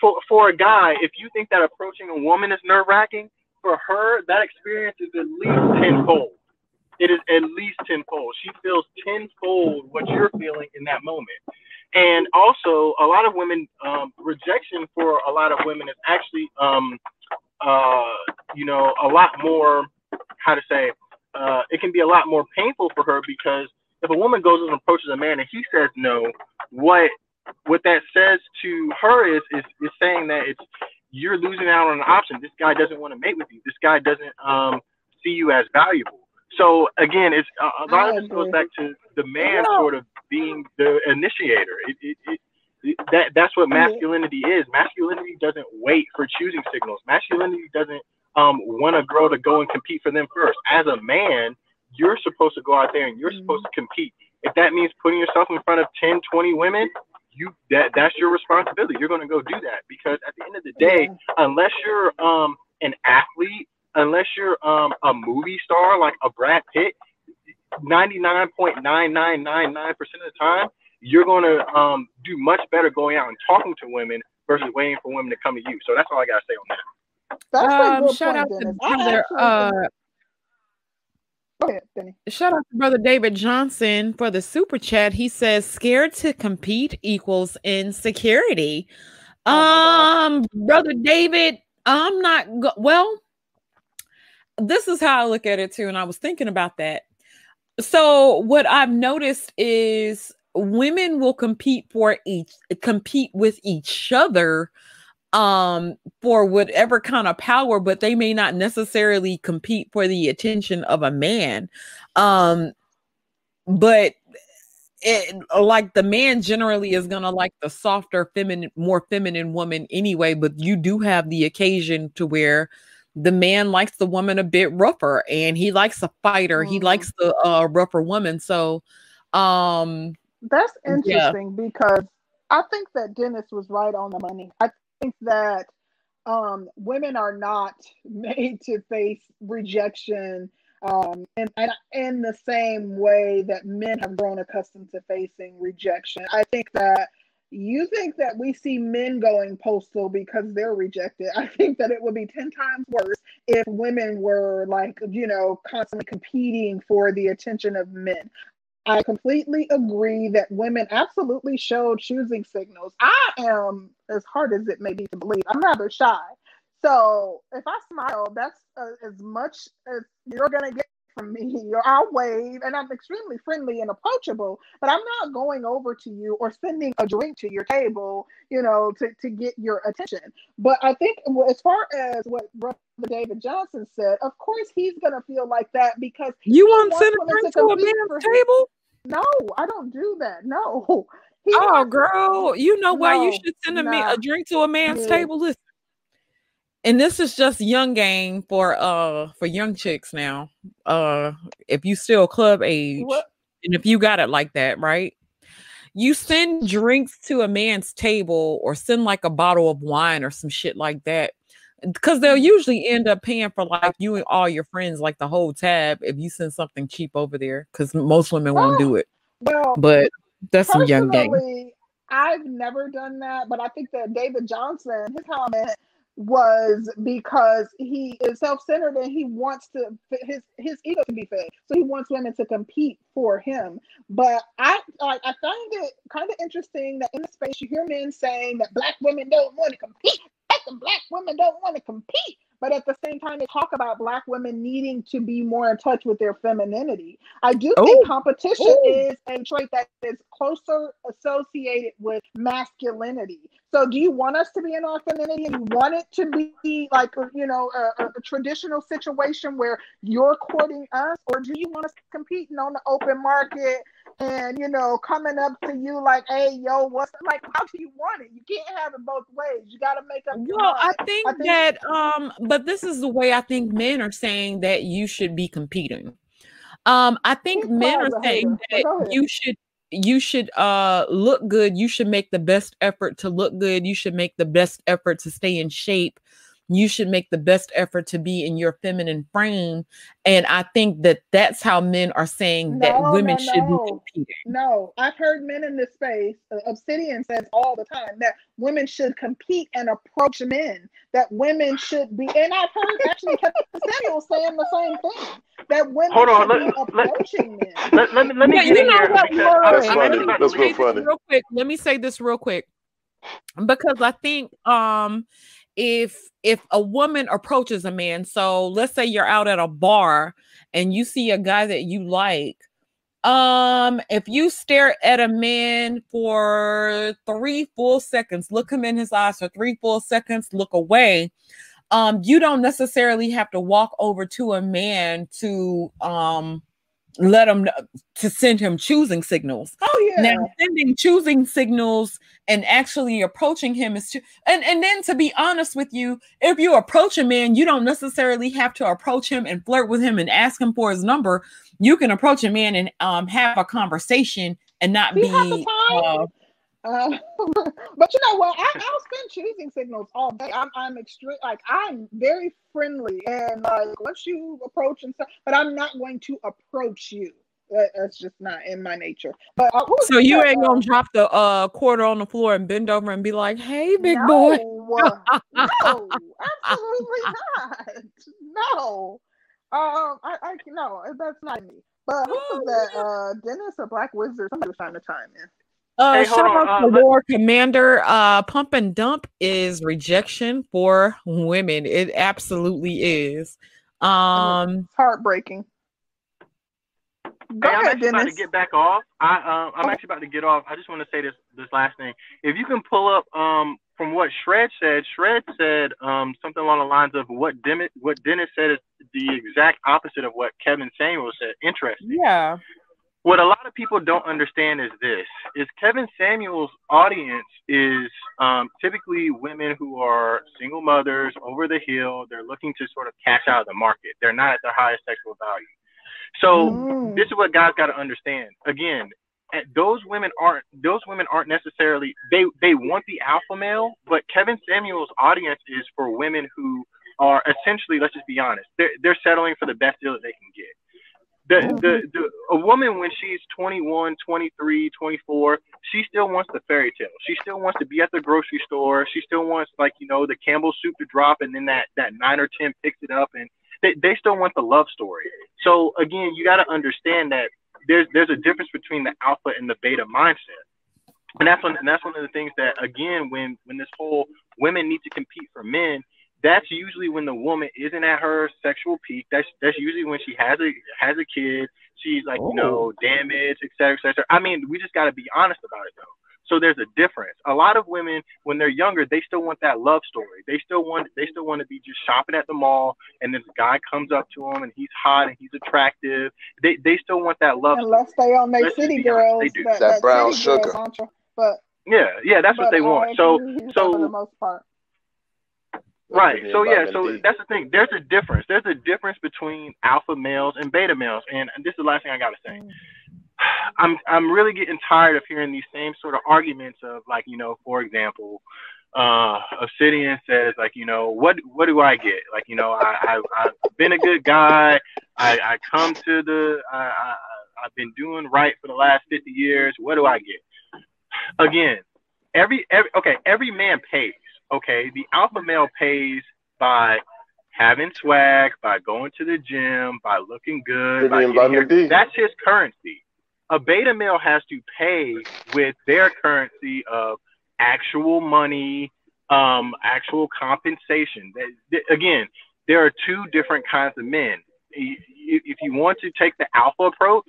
for for a guy, if you think that approaching a woman is nerve wracking, for her that experience is at least tenfold. It is at least tenfold. She feels tenfold what you're feeling in that moment. And also, a lot of women, um, rejection for a lot of women is actually, um, uh, you know, a lot more. How to say? Uh, it can be a lot more painful for her because if a woman goes and approaches a man and he says no, what what that says to her is, is is saying that it's you're losing out on an option. This guy doesn't want to mate with you. This guy doesn't um, see you as valuable. So again, it's uh, a lot of this goes back to the man sort of being the initiator. It, it, it, it, that that's what masculinity is. Masculinity doesn't wait for choosing signals. Masculinity doesn't um, want a girl to go and compete for them first. As a man, you're supposed to go out there and you're supposed to compete. If that means putting yourself in front of 10, 20 women, you that that's your responsibility. You're going to go do that because at the end of the day, unless you're um an athlete, unless you're um a movie star like a Brad Pitt, 99.9999% of the time, you're going to um do much better going out and talking to women versus waiting for women to come to you. So that's all I got to say on that. That's um, a good shout point, out to Dennis. brother, uh, Go ahead, Benny. Shout out to brother David Johnson for the super chat. He says, "Scared to compete equals insecurity." Oh um, brother David, I'm not go- well. This is how I look at it too, and I was thinking about that. So, what I've noticed is women will compete for each compete with each other um for whatever kind of power but they may not necessarily compete for the attention of a man um but it, like the man generally is gonna like the softer, feminine, more feminine woman anyway. But you do have the occasion to where the man likes the woman a bit rougher, and he likes a fighter. He Mhm. likes the uh, rougher woman. So, um, That's Yeah. interesting because I think that Dennis was right on the money. I think that um, women are not made to face rejection um, in, in, in the same way that men have grown accustomed to facing rejection. I think that you think that we see men going postal because they're rejected. I think that it would be 10 times worse if women were like, you know, constantly competing for the attention of men. I completely agree that women absolutely show choosing signals. I am, as hard as it may be to believe, I'm rather shy. So if I smile, that's uh, as much as you're going to get from me. Or I'll wave, and I'm extremely friendly and approachable, but I'm not going over to you or sending a drink to your table, you know, to, to get your attention. But I think as far as what Brother David Johnson said, of course he's going to feel like that because you He want to wants send a drink to a man's table? no, I don't do that. No. He Oh, girl, you know why you should send a, nah. a drink to a man's Yeah. table? Listen, and this is just young game for uh for young chicks now. Uh, if you still club age, What? and if you got it like that, right? You send drinks to a man's table or send like a bottle of wine or some shit like that. Because they'll usually end up paying for like you and all your friends, like the whole tab, if you send something cheap over there. Because most women won't do it. Well, But that's some young game. I've never done that, but I think that David Johnson, his comment was because he is self-centered and he wants to his his ego to be fed. So he wants women to compete for him. But i i, I find it kind of interesting that in the space you hear men saying that black women don't want to compete black women don't want to compete but at the same time they talk about black women needing to be more in touch with their femininity. I do Ooh. think competition Ooh. is a trait that is closer associated with masculinity. So do you want us to be in our femininity? And you want it to be like you know a, a, traditional situation where you're courting us? Or do you want us competing on the open market and you know coming up to you like hey yo what's like how do you want it? You can't have it both ways. You got to make up your Well, I think, I think- that um, but this is the way I think men are saying that you should be competing. Um, I think He's men are saying that you should you should uh look good, you should make the best effort to look good, you should make the best effort to stay in shape, you should make the best effort to be in your feminine frame. And I think that that's how men are saying that women no, should no. be competing. No, I've heard men in this space. Uh, Obsidian says all the time that women should compete and approach men. That women should be, and I've heard actually Kevin Samuel saying the same thing. That women Hold on, should let- be let- men. Let, let me let me Yeah, you know here what, because Laura? I'm, That's funny. actually That's real this funny. real quick. Let me say this real quick. Because I think um if if a woman approaches a man, so let's say you're out at a bar and you see a guy that you like, um, if you stare at a man for three full seconds, look him in his eyes for three full seconds, look away. Um, you don't necessarily have to walk over to a man to um let him to send him choosing signals. Oh yeah. Now, sending choosing signals and actually approaching him is to, and and then to be honest with you, if you approach a man, you don't necessarily have to approach him and flirt with him and ask him for his number. You can approach a man and um have a conversation and not We be. have the time. uh, Uh, but you know what? I, I'll spend choosing signals all day. I'm I'm extreme. Like I'm very friendly, and like once you approach and stuff, but I'm not going to approach you. That- That's just not in my nature. But uh, so you that, ain't uh, gonna drop the uh quarter on the floor and bend over and be like, "Hey, big no, boy." uh, no, absolutely not. No. Um, I, I no, that's not me. But who was that? Uh, Dennis a Black Wizard? Somebody was trying to chime in. Uh, Hey, shout on, out uh, to let- Lord Commander. Uh, pump and dump is rejection for women. It absolutely is. Um, It's heartbreaking. Go Hey, I'm ahead, actually about to get back off. I um, I'm Okay. actually about to get off. I just want to say this this last thing. If you can pull up um from what Shred said, Shred said um something along the lines of what Dennis what Dennis said is the exact opposite of what Kevin Samuel said. Interesting. yeah. What a lot of people don't understand is this: is Kevin Samuel's audience is um, typically women who are single mothers, over the hill. They're looking to sort of cash out of the market. They're not at their highest sexual value. So Mm. this is what guys got to understand. Again, eh, those women aren't those women aren't necessarily they they want the alpha male, but Kevin Samuel's audience is for women who are essentially, let's just be honest, they're they're settling for the best deal that they can get. The, oh, the, the a woman when she's 21 23 24 she still wants the fairy tale. She still wants to be at the grocery store. She still wants like you know the campbell soup to drop and then that that nine or ten picks it up and they, they still want the love story. So again you got to understand that there's there's a difference between the alpha and the beta mindset. And that's one and that's one of the things that again when when this whole women need to compete for men that's usually when the woman isn't at her sexual peak. That's that's usually when she has a has a kid. She's like you know oh. damaged, et cetera, et cetera. I mean, we just got to be honest about it though. So there's a difference. A lot of women, when they're younger, they still want that love story. They still want they still want to be just shopping at the mall, and this guy comes up to them, and he's hot and he's attractive. They they still want that love. story. Unless they on their Let's city be honest, girls, they do. that, That brown city girls sugar. aren't? But Yeah, yeah, that's what they want. So agree with you so for the most part. Right. So yeah, so D. that's the thing. There's a difference. There's a difference between alpha males and beta males. And this is the last thing I gotta say. I'm I'm really getting tired of hearing these same sort of arguments of like, you know, for example, uh Obsidian says like, you know, what what do I get? Like, you know, I, I I've been a good guy. I, I come to the I, I I've been doing right for the last fifty years. What do I get? Again, every every okay, every man pays. Okay, the alpha male pays by having swag, by going to the gym, by looking good, by vitamin that's his currency. A beta male has to pay with their currency of actual money, um, actual compensation. Again, there are two different kinds of men. If you want to take the alpha approach,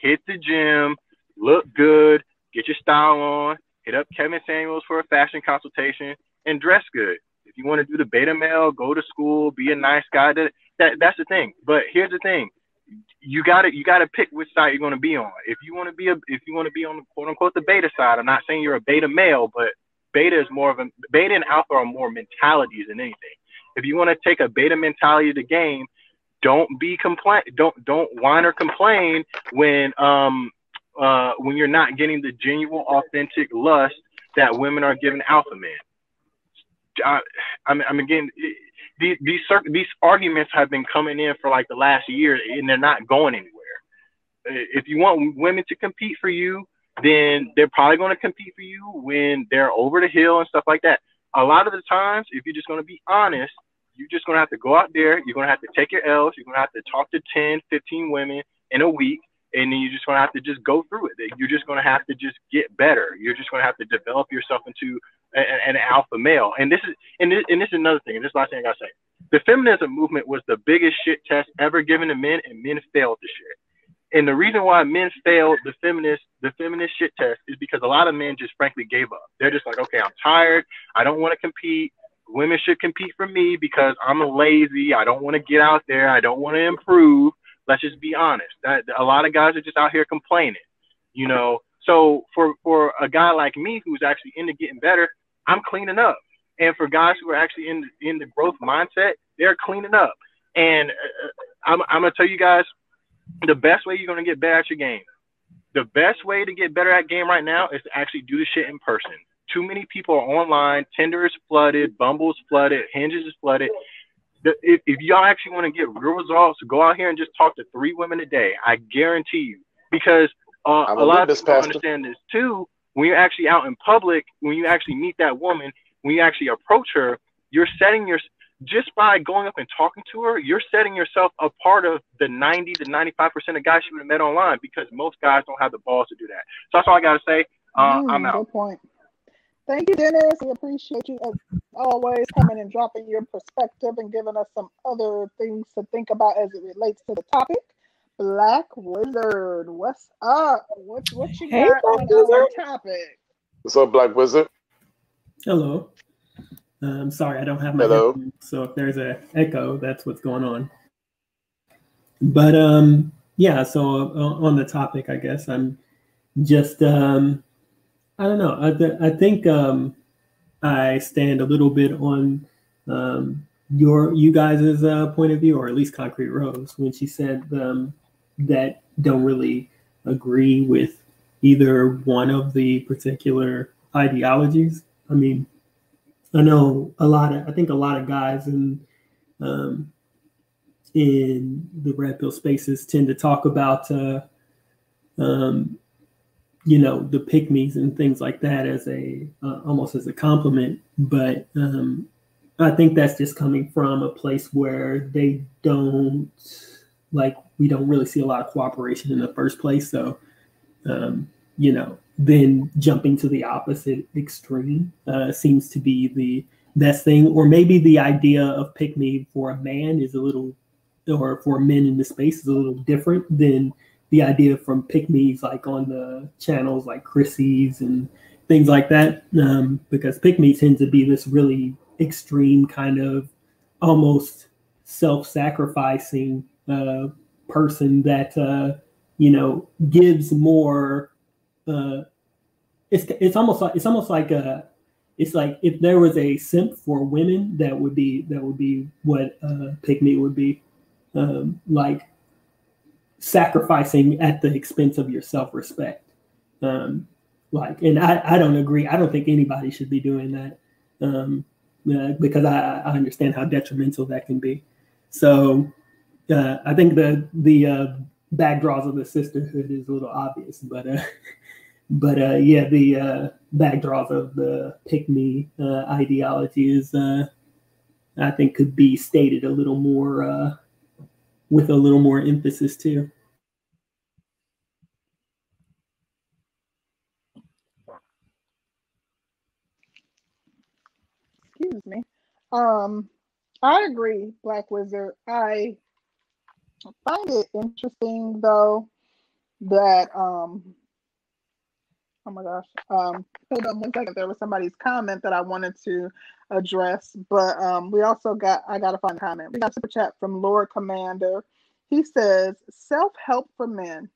hit the gym, look good, get your style on, hit up Kevin Samuels for a fashion consultation, and dress good. If you want to do the beta male, go to school, be a nice guy. That, that that's the thing. But here's the thing: you got to you got to pick which side you're to be on. If you want to be a if you want to be on the quote unquote the beta side, I'm not saying you're a beta male, but beta is more of a beta and alpha are more mentalities than anything. If you want to take a beta mentality to the game, don't be complain don't don't whine or complain when um uh when you're not getting the genuine authentic lust that women are giving alpha men. I, I'm, I'm again these these these arguments have been coming in for like the last year and they're not going anywhere. If you want women to compete for you, then they're probably going to compete for you when they're over the hill and stuff like that. A lot of the times, if you're just going to be honest, you're just going to have to go out there. You're going to have to take your L's. You're going to have to talk to 10, 15 women in a week. And you're just going to have to just go through it. You're just going to have to just get better. You're just going to have to develop yourself into a- an alpha male. And this is and this, and this is another thing. And this is the last thing I gotta say. The feminism movement was the biggest shit test ever given to men, and men failed the shit. And the reason why men failed the feminist the feminist shit test is because a lot of men just frankly gave up. They're just like, okay, I'm tired. I don't want to compete. Women should compete for me because I'm lazy. I don't want to get out there. I don't want to improve. Let's just be honest. That a lot of guys are just out here complaining. You know, so for for a guy like me who's actually into getting better, I'm cleaning up. And for guys who are actually in in the growth mindset, they're cleaning up. And uh, I'm I'm gonna tell you guys, the best way you're gonna get better at your game, the best way to get better at game right now is to actually do the shit in person. Too many people are online. Tinder is flooded. Bumble's flooded. Hinges is flooded. The, if, if y'all actually want to get real results, go out here and just talk to three women a day. I guarantee you, because uh, a a lot of witness, people Pastor. understand this too. When you're actually out in public, when you actually meet that woman, when you actually approach her, you're setting your just by going up and talking to her, you're setting yourself a part of the 90 to 95 percent of guys you would have met online because most guys don't have the balls to do that. So that's all I gotta say. Uh, Mm, I'm out. Good point. Thank you, Dennis. We appreciate you as always coming and dropping your perspective and giving us some other things to think about as it relates to the topic. Black Wizard, what's up? What what you Hey, got Black on our topic? What's up, Black Wizard? Hello. I'm sorry, I don't have my Hello. headphones, so if there's a echo, that's what's going on. But um, yeah, so uh, on the topic, I guess I'm just um, I don't know. I, th- I think um, I stand a little bit on um, your you guys' uh, point of view, or at least Concrete Rose, when she said um, that don't really agree with either one of the particular ideologies. I mean, I know a lot of I think a lot of guys in um, in the red pill spaces tend to talk about uh, um, you know the pick and things like that as a uh, almost as a compliment. But um, i think that's just coming from a place where they don't like we don't really see a lot of cooperation in the first place. So um, you know then jumping to the opposite extreme uh, seems to be the best thing. Or maybe the idea of pick me for a man is a little or for men in the space is a little different than the idea from pick me's like on the channels like Chrissy's and things like that. Um, because pick me tends to be this really extreme kind of almost self-sacrificing uh, person that uh, you know gives more. Uh, it's it's almost like it's almost like a it's like if there was a simp for women, that would be that would be what uh, pick me would be um, like sacrificing at the expense of your self-respect. Um, like, and I, I don't agree. I don't think anybody should be doing that um, uh, because I, I understand how detrimental that can be. So uh, I think the the uh, backdraws of the sisterhood is a little obvious, but uh, but uh, yeah, the uh, backdraws of the pick me uh, ideology is uh, I think could be stated a little more uh, with a little more emphasis too. Excuse me. Um, I agree, Black Wizard. I find it interesting though that um oh my gosh. Um hold on one second. There was somebody's comment that i wanted to address but um we also got i got a fun comment. We got super chat from lord commander. He says self-help for men.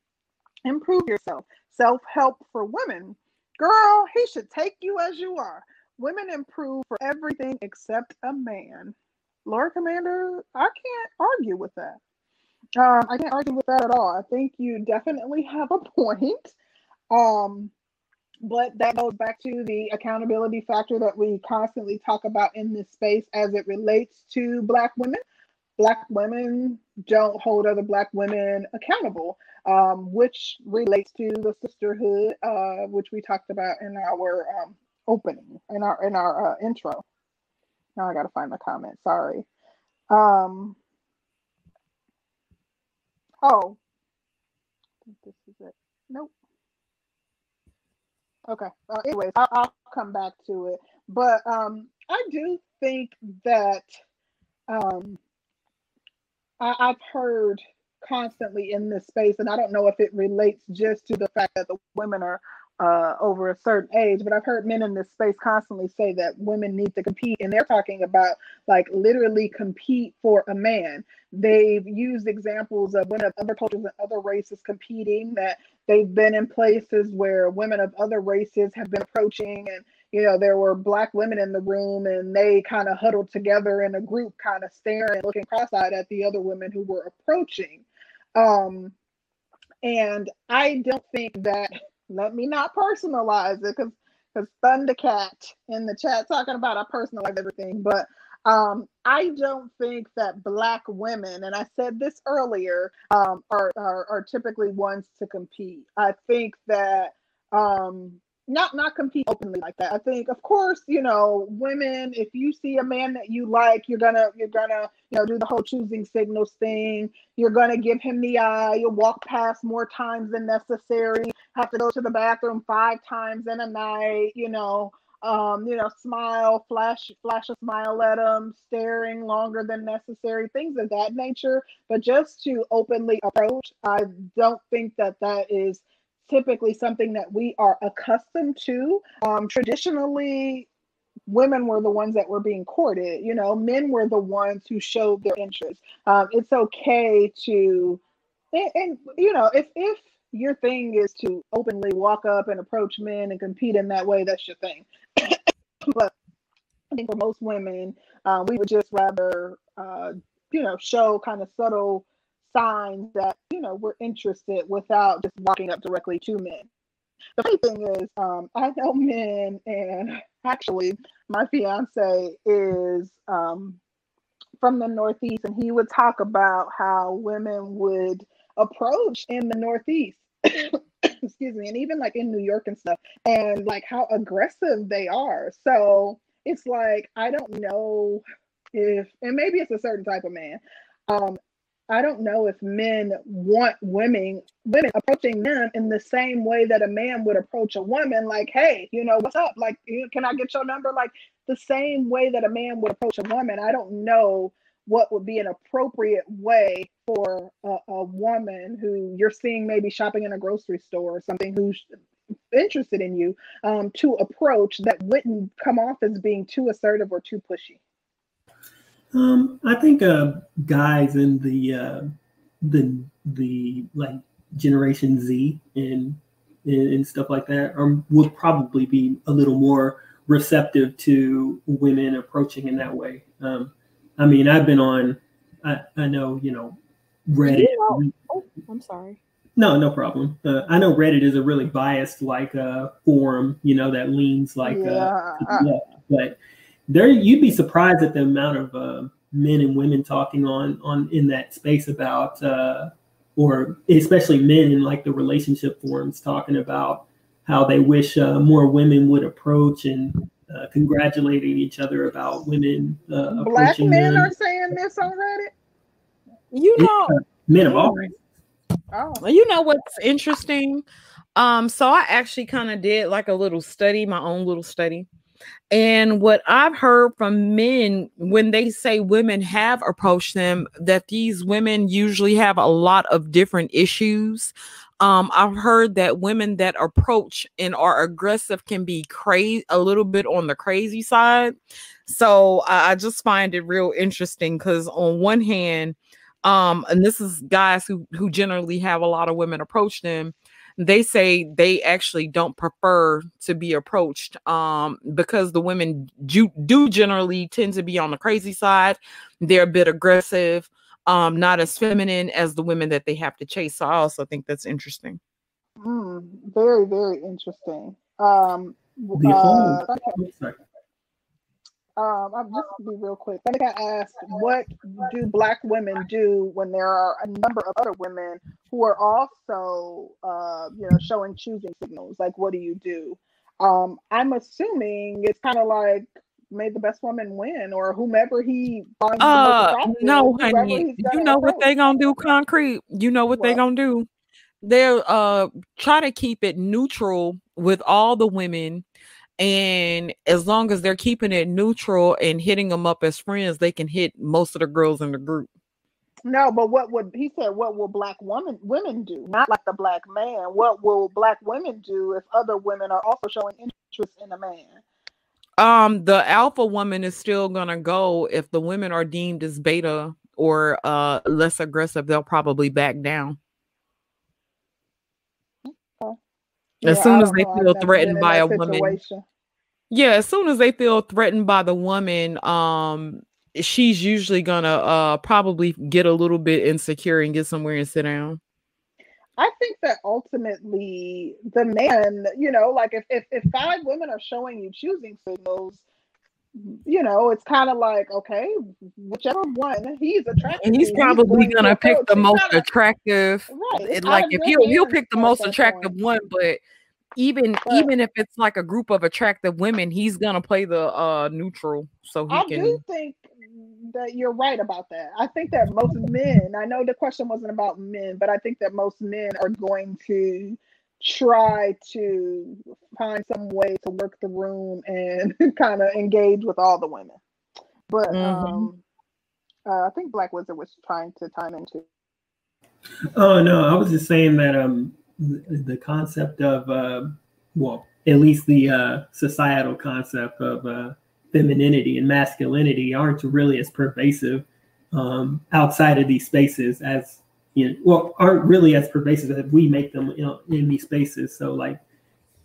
Improve yourself. Self-help for women. Girl he should take you as you are. Women improve for everything except a man. Lord commander i can't argue with that. Um, I can't argue with that at all. I think you definitely have a point. Um, but that goes back to the accountability factor that we constantly talk about in this space as it relates to Black women. Black women don't hold other Black women accountable, um, which relates to the sisterhood, uh, which we talked about in our um, opening, in our in our uh, intro. Now I got to find the comment. Sorry. Um, Oh, I think this is it. Nope. Okay. Uh, anyways, I'll, I'll come back to it. But um, I do think that um, I, I've heard constantly in this space, and I don't know if it relates just to the fact that the women are uh, over a certain age, but I've heard men in this space constantly say that women need to compete, and they're talking about like literally compete for a man. They've used examples of women of other cultures and other races competing, that they've been in places where women of other races have been approaching, and you know, there were black women in the room and they kind of huddled together in a group, kind of staring, looking cross eyed at the other women who were approaching. Um, and I don't think that let me not personalize it because because Thundercat in the chat talking about I personalize everything, but um, I don't think that black women, and I said this earlier, um, are, are, are typically ones to compete. I think that um, not not compete openly like that. I think, of course, you know, women. If you see a man that you like, you're gonna you're gonna you know do the whole choosing signals thing. You're gonna give him the eye. You'll walk past more times than necessary. Have to go to the bathroom five times in a night. You know, um, you know, smile, flash flash a smile at them, staring longer than necessary, things of that nature. But just to openly approach, I don't think that that is typically something that we are accustomed to. Um, traditionally, women were the ones that were being courted. You know, men were the ones who showed their interest. Um, it's okay to and, and you know, if if your thing is to openly walk up and approach men and compete in that way, that's your thing. but I think for most women, uh, we would just rather, uh, you know, show kind of subtle signs that you know we're interested without just walking up directly to men. The funny thing is, um, I know men, and actually, my fiance is um, from the Northeast, and he would talk about how women would approach in the Northeast. excuse me, and even like in New York and stuff, and like how aggressive they are. So it's like I don't know if, and maybe it's a certain type of man. Um, I don't know if men want women women approaching them in the same way that a man would approach a woman, like, hey, you know, what's up? Like, can I get your number? Like the same way that a man would approach a woman. I don't know what would be an appropriate way for a, a woman who you're seeing maybe shopping in a grocery store or something who's interested in you um, to approach that wouldn't come off as being too assertive or too pushy. Um, I think uh, guys in the uh, the the like Generation Z and and, stuff like that are, would probably be a little more receptive to women approaching in that way. Um, I mean, I've been on. I, I know you know Reddit. You know, oh, I'm sorry. No, no problem. Uh, I know Reddit is a really biased like uh, forum, you know, that leans like uh, yeah. uh, but there you'd be surprised at the amount of uh, men and women talking on on in that space about uh, or especially men in like the relationship forums talking about how they wish uh, more women would approach and uh, congratulating each other about women. Uh, Black men them. are saying this on Reddit. You know, men of all ranks. Oh. You know what's interesting? Um, so I actually kind of did like a little study, my own little study. And what I've heard from men when they say women have approached them, that these women usually have a lot of different issues. Um, I've heard that women that approach and are aggressive can be crazy, a little bit on the crazy side. So I, I just find it real interesting because on one hand, um, and this is guys who who generally have a lot of women approach them they say they actually don't prefer to be approached um, because the women do, do generally tend to be on the crazy side. They're a bit aggressive, um, not as feminine as the women that they have to chase. So I also think that's interesting. Mm, very, very interesting. Um, uh, um, I'll just to be real quick. I think I asked, what do Black women do when there are a number of other women who are also, uh, you know, showing choosing signals? Like, what do you do? Um, I'm assuming it's kind of like made the best woman win, or whomever he finds. Uh, no, honey, you know what they gonna do? Concrete. You know what, what? they gonna do? They'll uh try to keep it neutral with all the women and as long as they're keeping it neutral and hitting them up as friends, they can hit most of the girls in the group. No, but what would he said? What will black women women do? Not like the black man. What will black women do if other women are also showing interest in a man? Um, the alpha woman is still gonna go if the women are deemed as beta or uh less aggressive. They'll probably back down. As yeah, soon as they feel threatened by a situation. woman. Yeah, as soon as they feel threatened by the woman, um, she's usually gonna uh probably get a little bit insecure and get somewhere and sit down. I think that ultimately the man, you know, like if if, if five women are showing you choosing signals, you know, it's kind of like, okay, whichever one he's attracted and he's probably he's gonna pick the most kinda, attractive. Right. Like if he'll he'll pick the most attractive point. one, but even but, even if it's like a group of attractive women, he's gonna play the uh neutral so he I can. I do think that you're right about that. I think that most men. I know the question wasn't about men, but I think that most men are going to try to find some way to work the room and kind of engage with all the women. But mm-hmm. um, uh, I think Black Wizard was trying to time into. Oh no, I was just saying that um the concept of uh, well, at least the uh, societal concept of uh, femininity and masculinity aren't really as pervasive um, outside of these spaces as you know, well, aren't really as pervasive as we make them you know, in these spaces. So like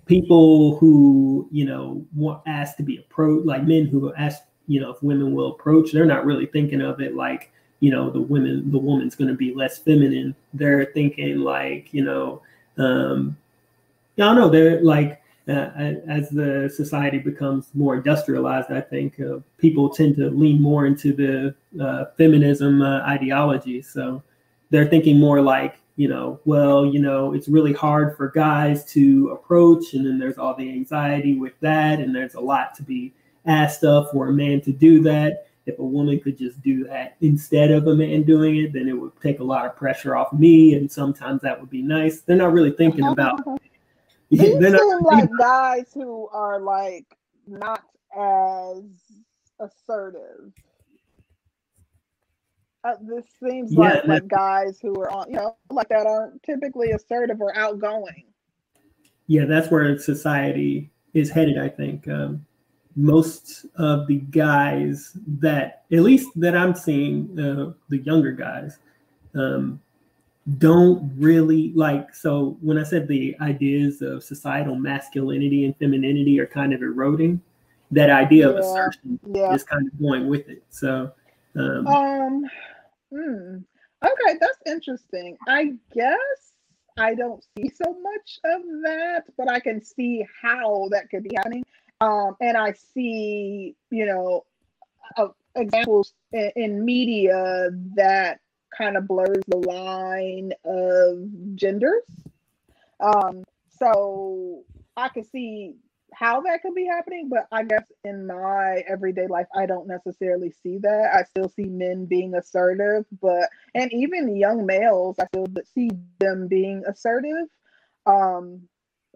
people who you know want asked to be approached, like men who ask you know if women will approach, they're not really thinking of it like you know the women the woman's going to be less feminine. They're thinking like you know um, I don't know. They're like uh, as the society becomes more industrialized, I think uh, people tend to lean more into the uh, feminism uh, ideology. So they're thinking more like, you know, well, you know, it's really hard for guys to approach, and then there's all the anxiety with that, and there's a lot to be asked of for a man to do that. If a woman could just do that instead of a man doing it, then it would take a lot of pressure off me, and sometimes that would be nice. They're not really thinking about These seem like guys who are like not as assertive. Uh, this seems yeah, like, like guys who are on, you know, like that aren't typically assertive or outgoing. Yeah, that's where society is headed. I think um, most of the guys that, at least that I'm seeing, uh, the younger guys, um, don't really like so when i said the ideas of societal masculinity and femininity are kind of eroding that idea yeah, of assertion yeah. is kind of going with it so um, um hmm. okay that's interesting i guess i don't see so much of that but i can see how that could be happening um and i see you know uh, examples in, in media that kind of blurs the line of genders. Um, so I could see how that could be happening, but I guess in my everyday life, I don't necessarily see that. I still see men being assertive, but and even young males, I still see them being assertive. Um,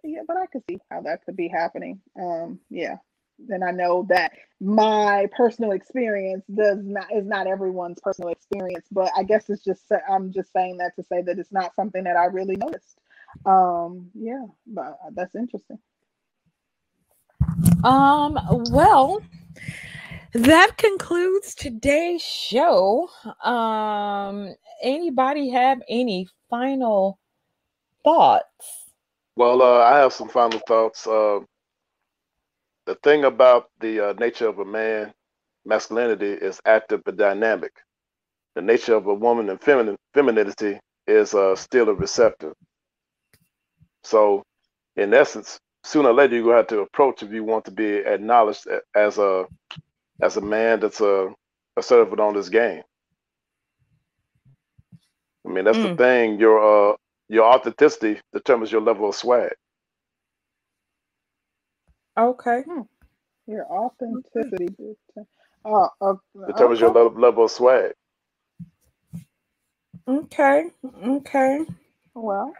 yeah, but I could see how that could be happening. Um, yeah and I know that my personal experience does not is not everyone's personal experience, but I guess it's just I'm just saying that to say that it's not something that I really noticed. Um, yeah, but that's interesting. Um, well, that concludes today's show. Um, anybody have any final thoughts? Well, uh, I have some final thoughts. Uh, the thing about the uh, nature of a man, masculinity, is active but dynamic. The nature of a woman and feminine femininity is uh, still a receptive. So, in essence, sooner or later you're gonna have to approach if you want to be acknowledged as a as a man that's a assertive on this game. I mean, that's mm. the thing. Your uh, your authenticity determines your level of swag. Okay. Hmm. Your authenticity uh, uh, determines okay. your level, level of swag. Okay. Okay. Well,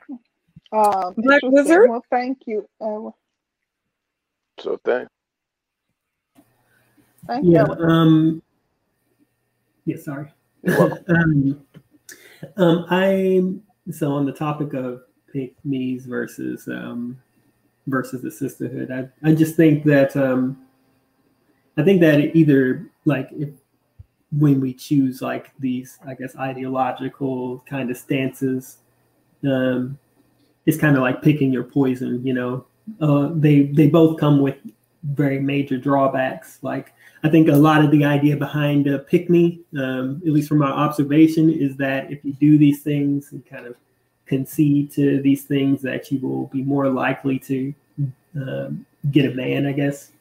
um, Black Wizard. Well, thank you. Uh, so thing. Thank yeah, you. Um. Yeah. Sorry. um, um. I'm so on the topic of pick me's versus um versus the sisterhood. I, I just think that um, I think that either like if when we choose like these, I guess ideological kind of stances, um, it's kind of like picking your poison. You know, uh, they they both come with very major drawbacks. Like I think a lot of the idea behind uh, pick me, um, at least from my observation, is that if you do these things and kind of concede to these things that you will be more likely to um, get a man, I guess.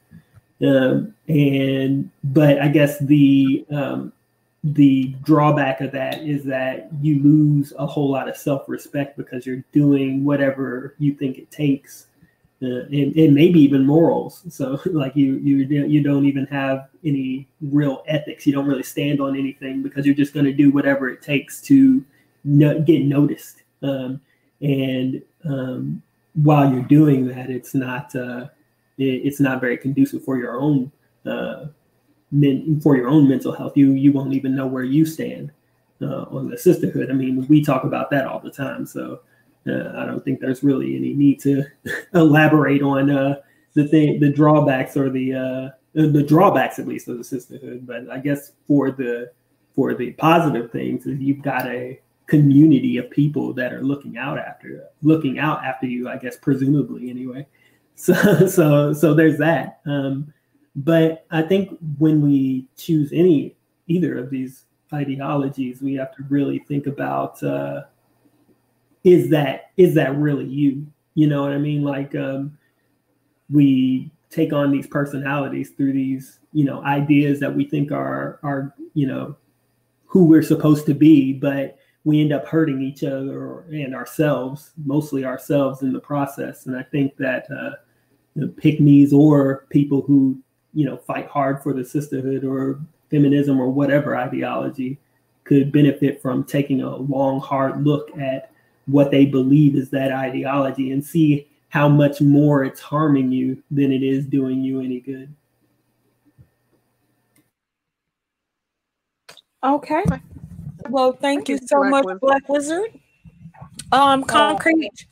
Um, and but I guess the um, the drawback of that is that you lose a whole lot of self respect because you're doing whatever you think it takes. Uh, and, and maybe even morals. So like you you you don't even have any real ethics. You don't really stand on anything because you're just going to do whatever it takes to no, get noticed. Um, and um, while you're doing that, it's not uh, it, it's not very conducive for your own uh, men, for your own mental health. You you won't even know where you stand uh, on the sisterhood. I mean, we talk about that all the time, so uh, I don't think there's really any need to elaborate on uh, the thing, the drawbacks or the uh, the drawbacks at least of the sisterhood. But I guess for the for the positive things, you've got a community of people that are looking out after looking out after you i guess presumably anyway. So so so there's that. Um, but i think when we choose any either of these ideologies we have to really think about uh, is that is that really you? You know what i mean? Like um, we take on these personalities through these you know ideas that we think are are you know who we're supposed to be but we end up hurting each other and ourselves mostly ourselves in the process and i think that uh, the pick me's or people who you know fight hard for the sisterhood or feminism or whatever ideology could benefit from taking a long hard look at what they believe is that ideology and see how much more it's harming you than it is doing you any good. Okay. Well, thank, thank you so Black much, Wizard. Black Wizard. Um, oh. concrete.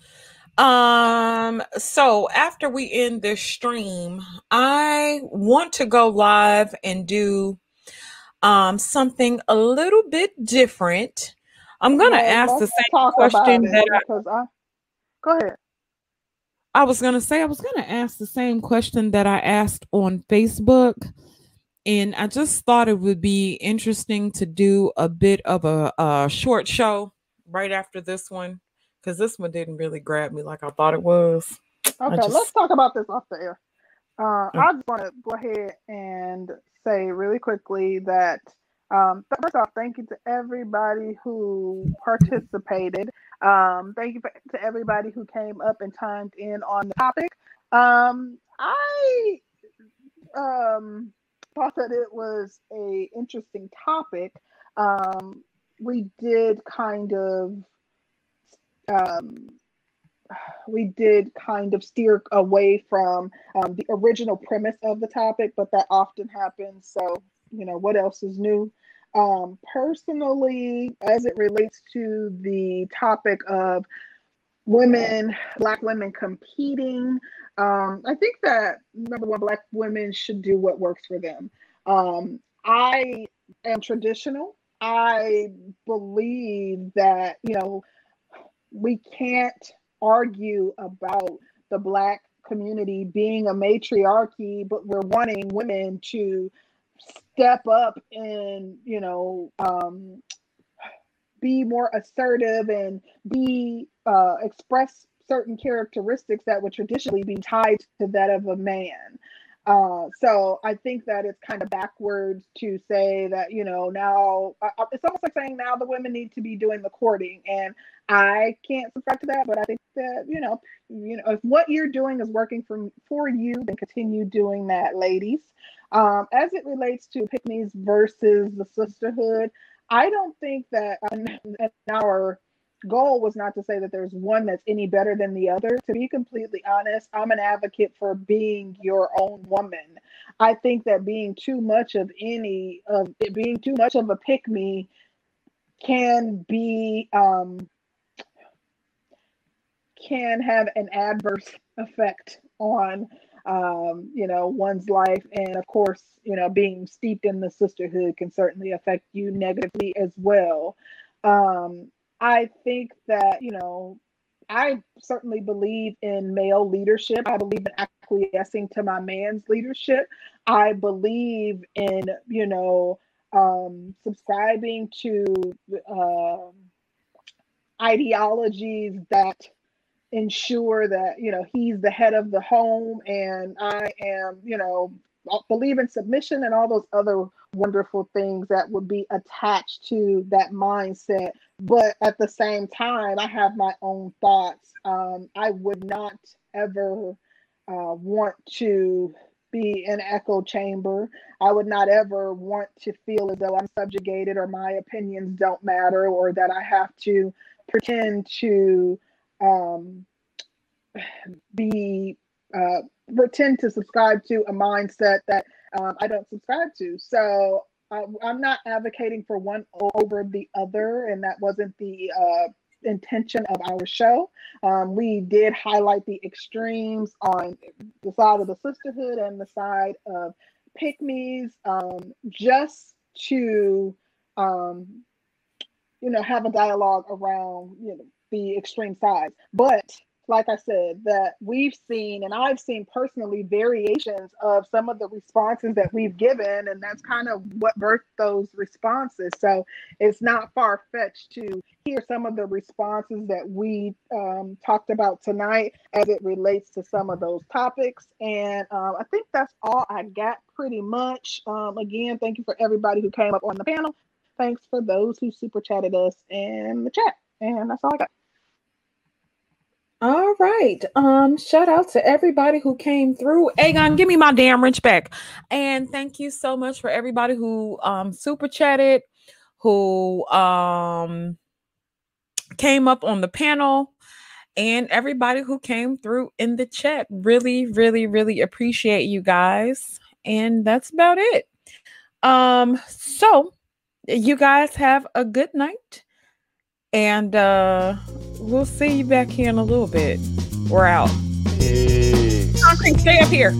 Um, so after we end this stream, I want to go live and do um something a little bit different. I'm gonna yeah, ask the same question that I, I, go ahead. I was to say, I was to ask the same question that I asked on Facebook. And I just thought it would be interesting to do a bit of a, a short show right after this one because this one didn't really grab me like I thought it was. Okay, just... let's talk about this off the air. Uh, I just want to go ahead and say really quickly that um, first off, thank you to everybody who participated. Um, thank you to everybody who came up and chimed in on the topic. Um, I um, thought that it was a interesting topic. Um, we did kind of um, we did kind of steer away from um, the original premise of the topic, but that often happens. So, you know, what else is new? Um, personally, as it relates to the topic of women, Black women competing, um, I think that number one, Black women should do what works for them. Um, I am traditional. I believe that, you know, we can't argue about the Black community being a matriarchy, but we're wanting women to step up and you know um, be more assertive and be uh, express certain characteristics that would traditionally be tied to that of a man. Uh, so I think that it's kind of backwards to say that you know now uh, it's almost like saying now the women need to be doing the courting, and I can't subscribe to that. But I think that you know, you know, if what you're doing is working for for you, then continue doing that, ladies. Um, as it relates to pick me's versus the sisterhood, I don't think that our goal was not to say that there's one that's any better than the other. To be completely honest, I'm an advocate for being your own woman. I think that being too much of any of it being too much of a pick me can be um, can have an adverse effect on um, you know, one's life. And of course, you know, being steeped in the sisterhood can certainly affect you negatively as well. Um, I think that, you know, I certainly believe in male leadership. I believe in acquiescing to my man's leadership. I believe in, you know, um, subscribing to uh, ideologies that ensure that you know he's the head of the home and i am you know believe in submission and all those other wonderful things that would be attached to that mindset but at the same time i have my own thoughts um, i would not ever uh, want to be an echo chamber. I would not ever want to feel as though I'm subjugated or my opinions don't matter or that I have to pretend to um, be uh, pretend to subscribe to a mindset that um, I don't subscribe to. So I, am not advocating for one over the other, and that wasn't the uh, intention of our show. Um, we did highlight the extremes on the side of the sisterhood and the side of pick um, just to um, you know, have a dialogue around, you know, the extreme sides. But like I said, that we've seen and I've seen personally variations of some of the responses that we've given, and that's kind of what birthed those responses. So it's not far fetched to hear some of the responses that we um, talked about tonight as it relates to some of those topics. And um, I think that's all I got pretty much. Um, again, thank you for everybody who came up on the panel. Thanks for those who super chatted us in the chat. And that's all I got. All right. Um, shout out to everybody who came through. Aegon, give me my damn wrench back. And thank you so much for everybody who um super chatted, who um came up on the panel, and everybody who came through in the chat. Really, really, really appreciate you guys. And that's about it. Um, so you guys have a good night. And uh we'll see you back here in a little bit. We're out. Concrete, stay up here.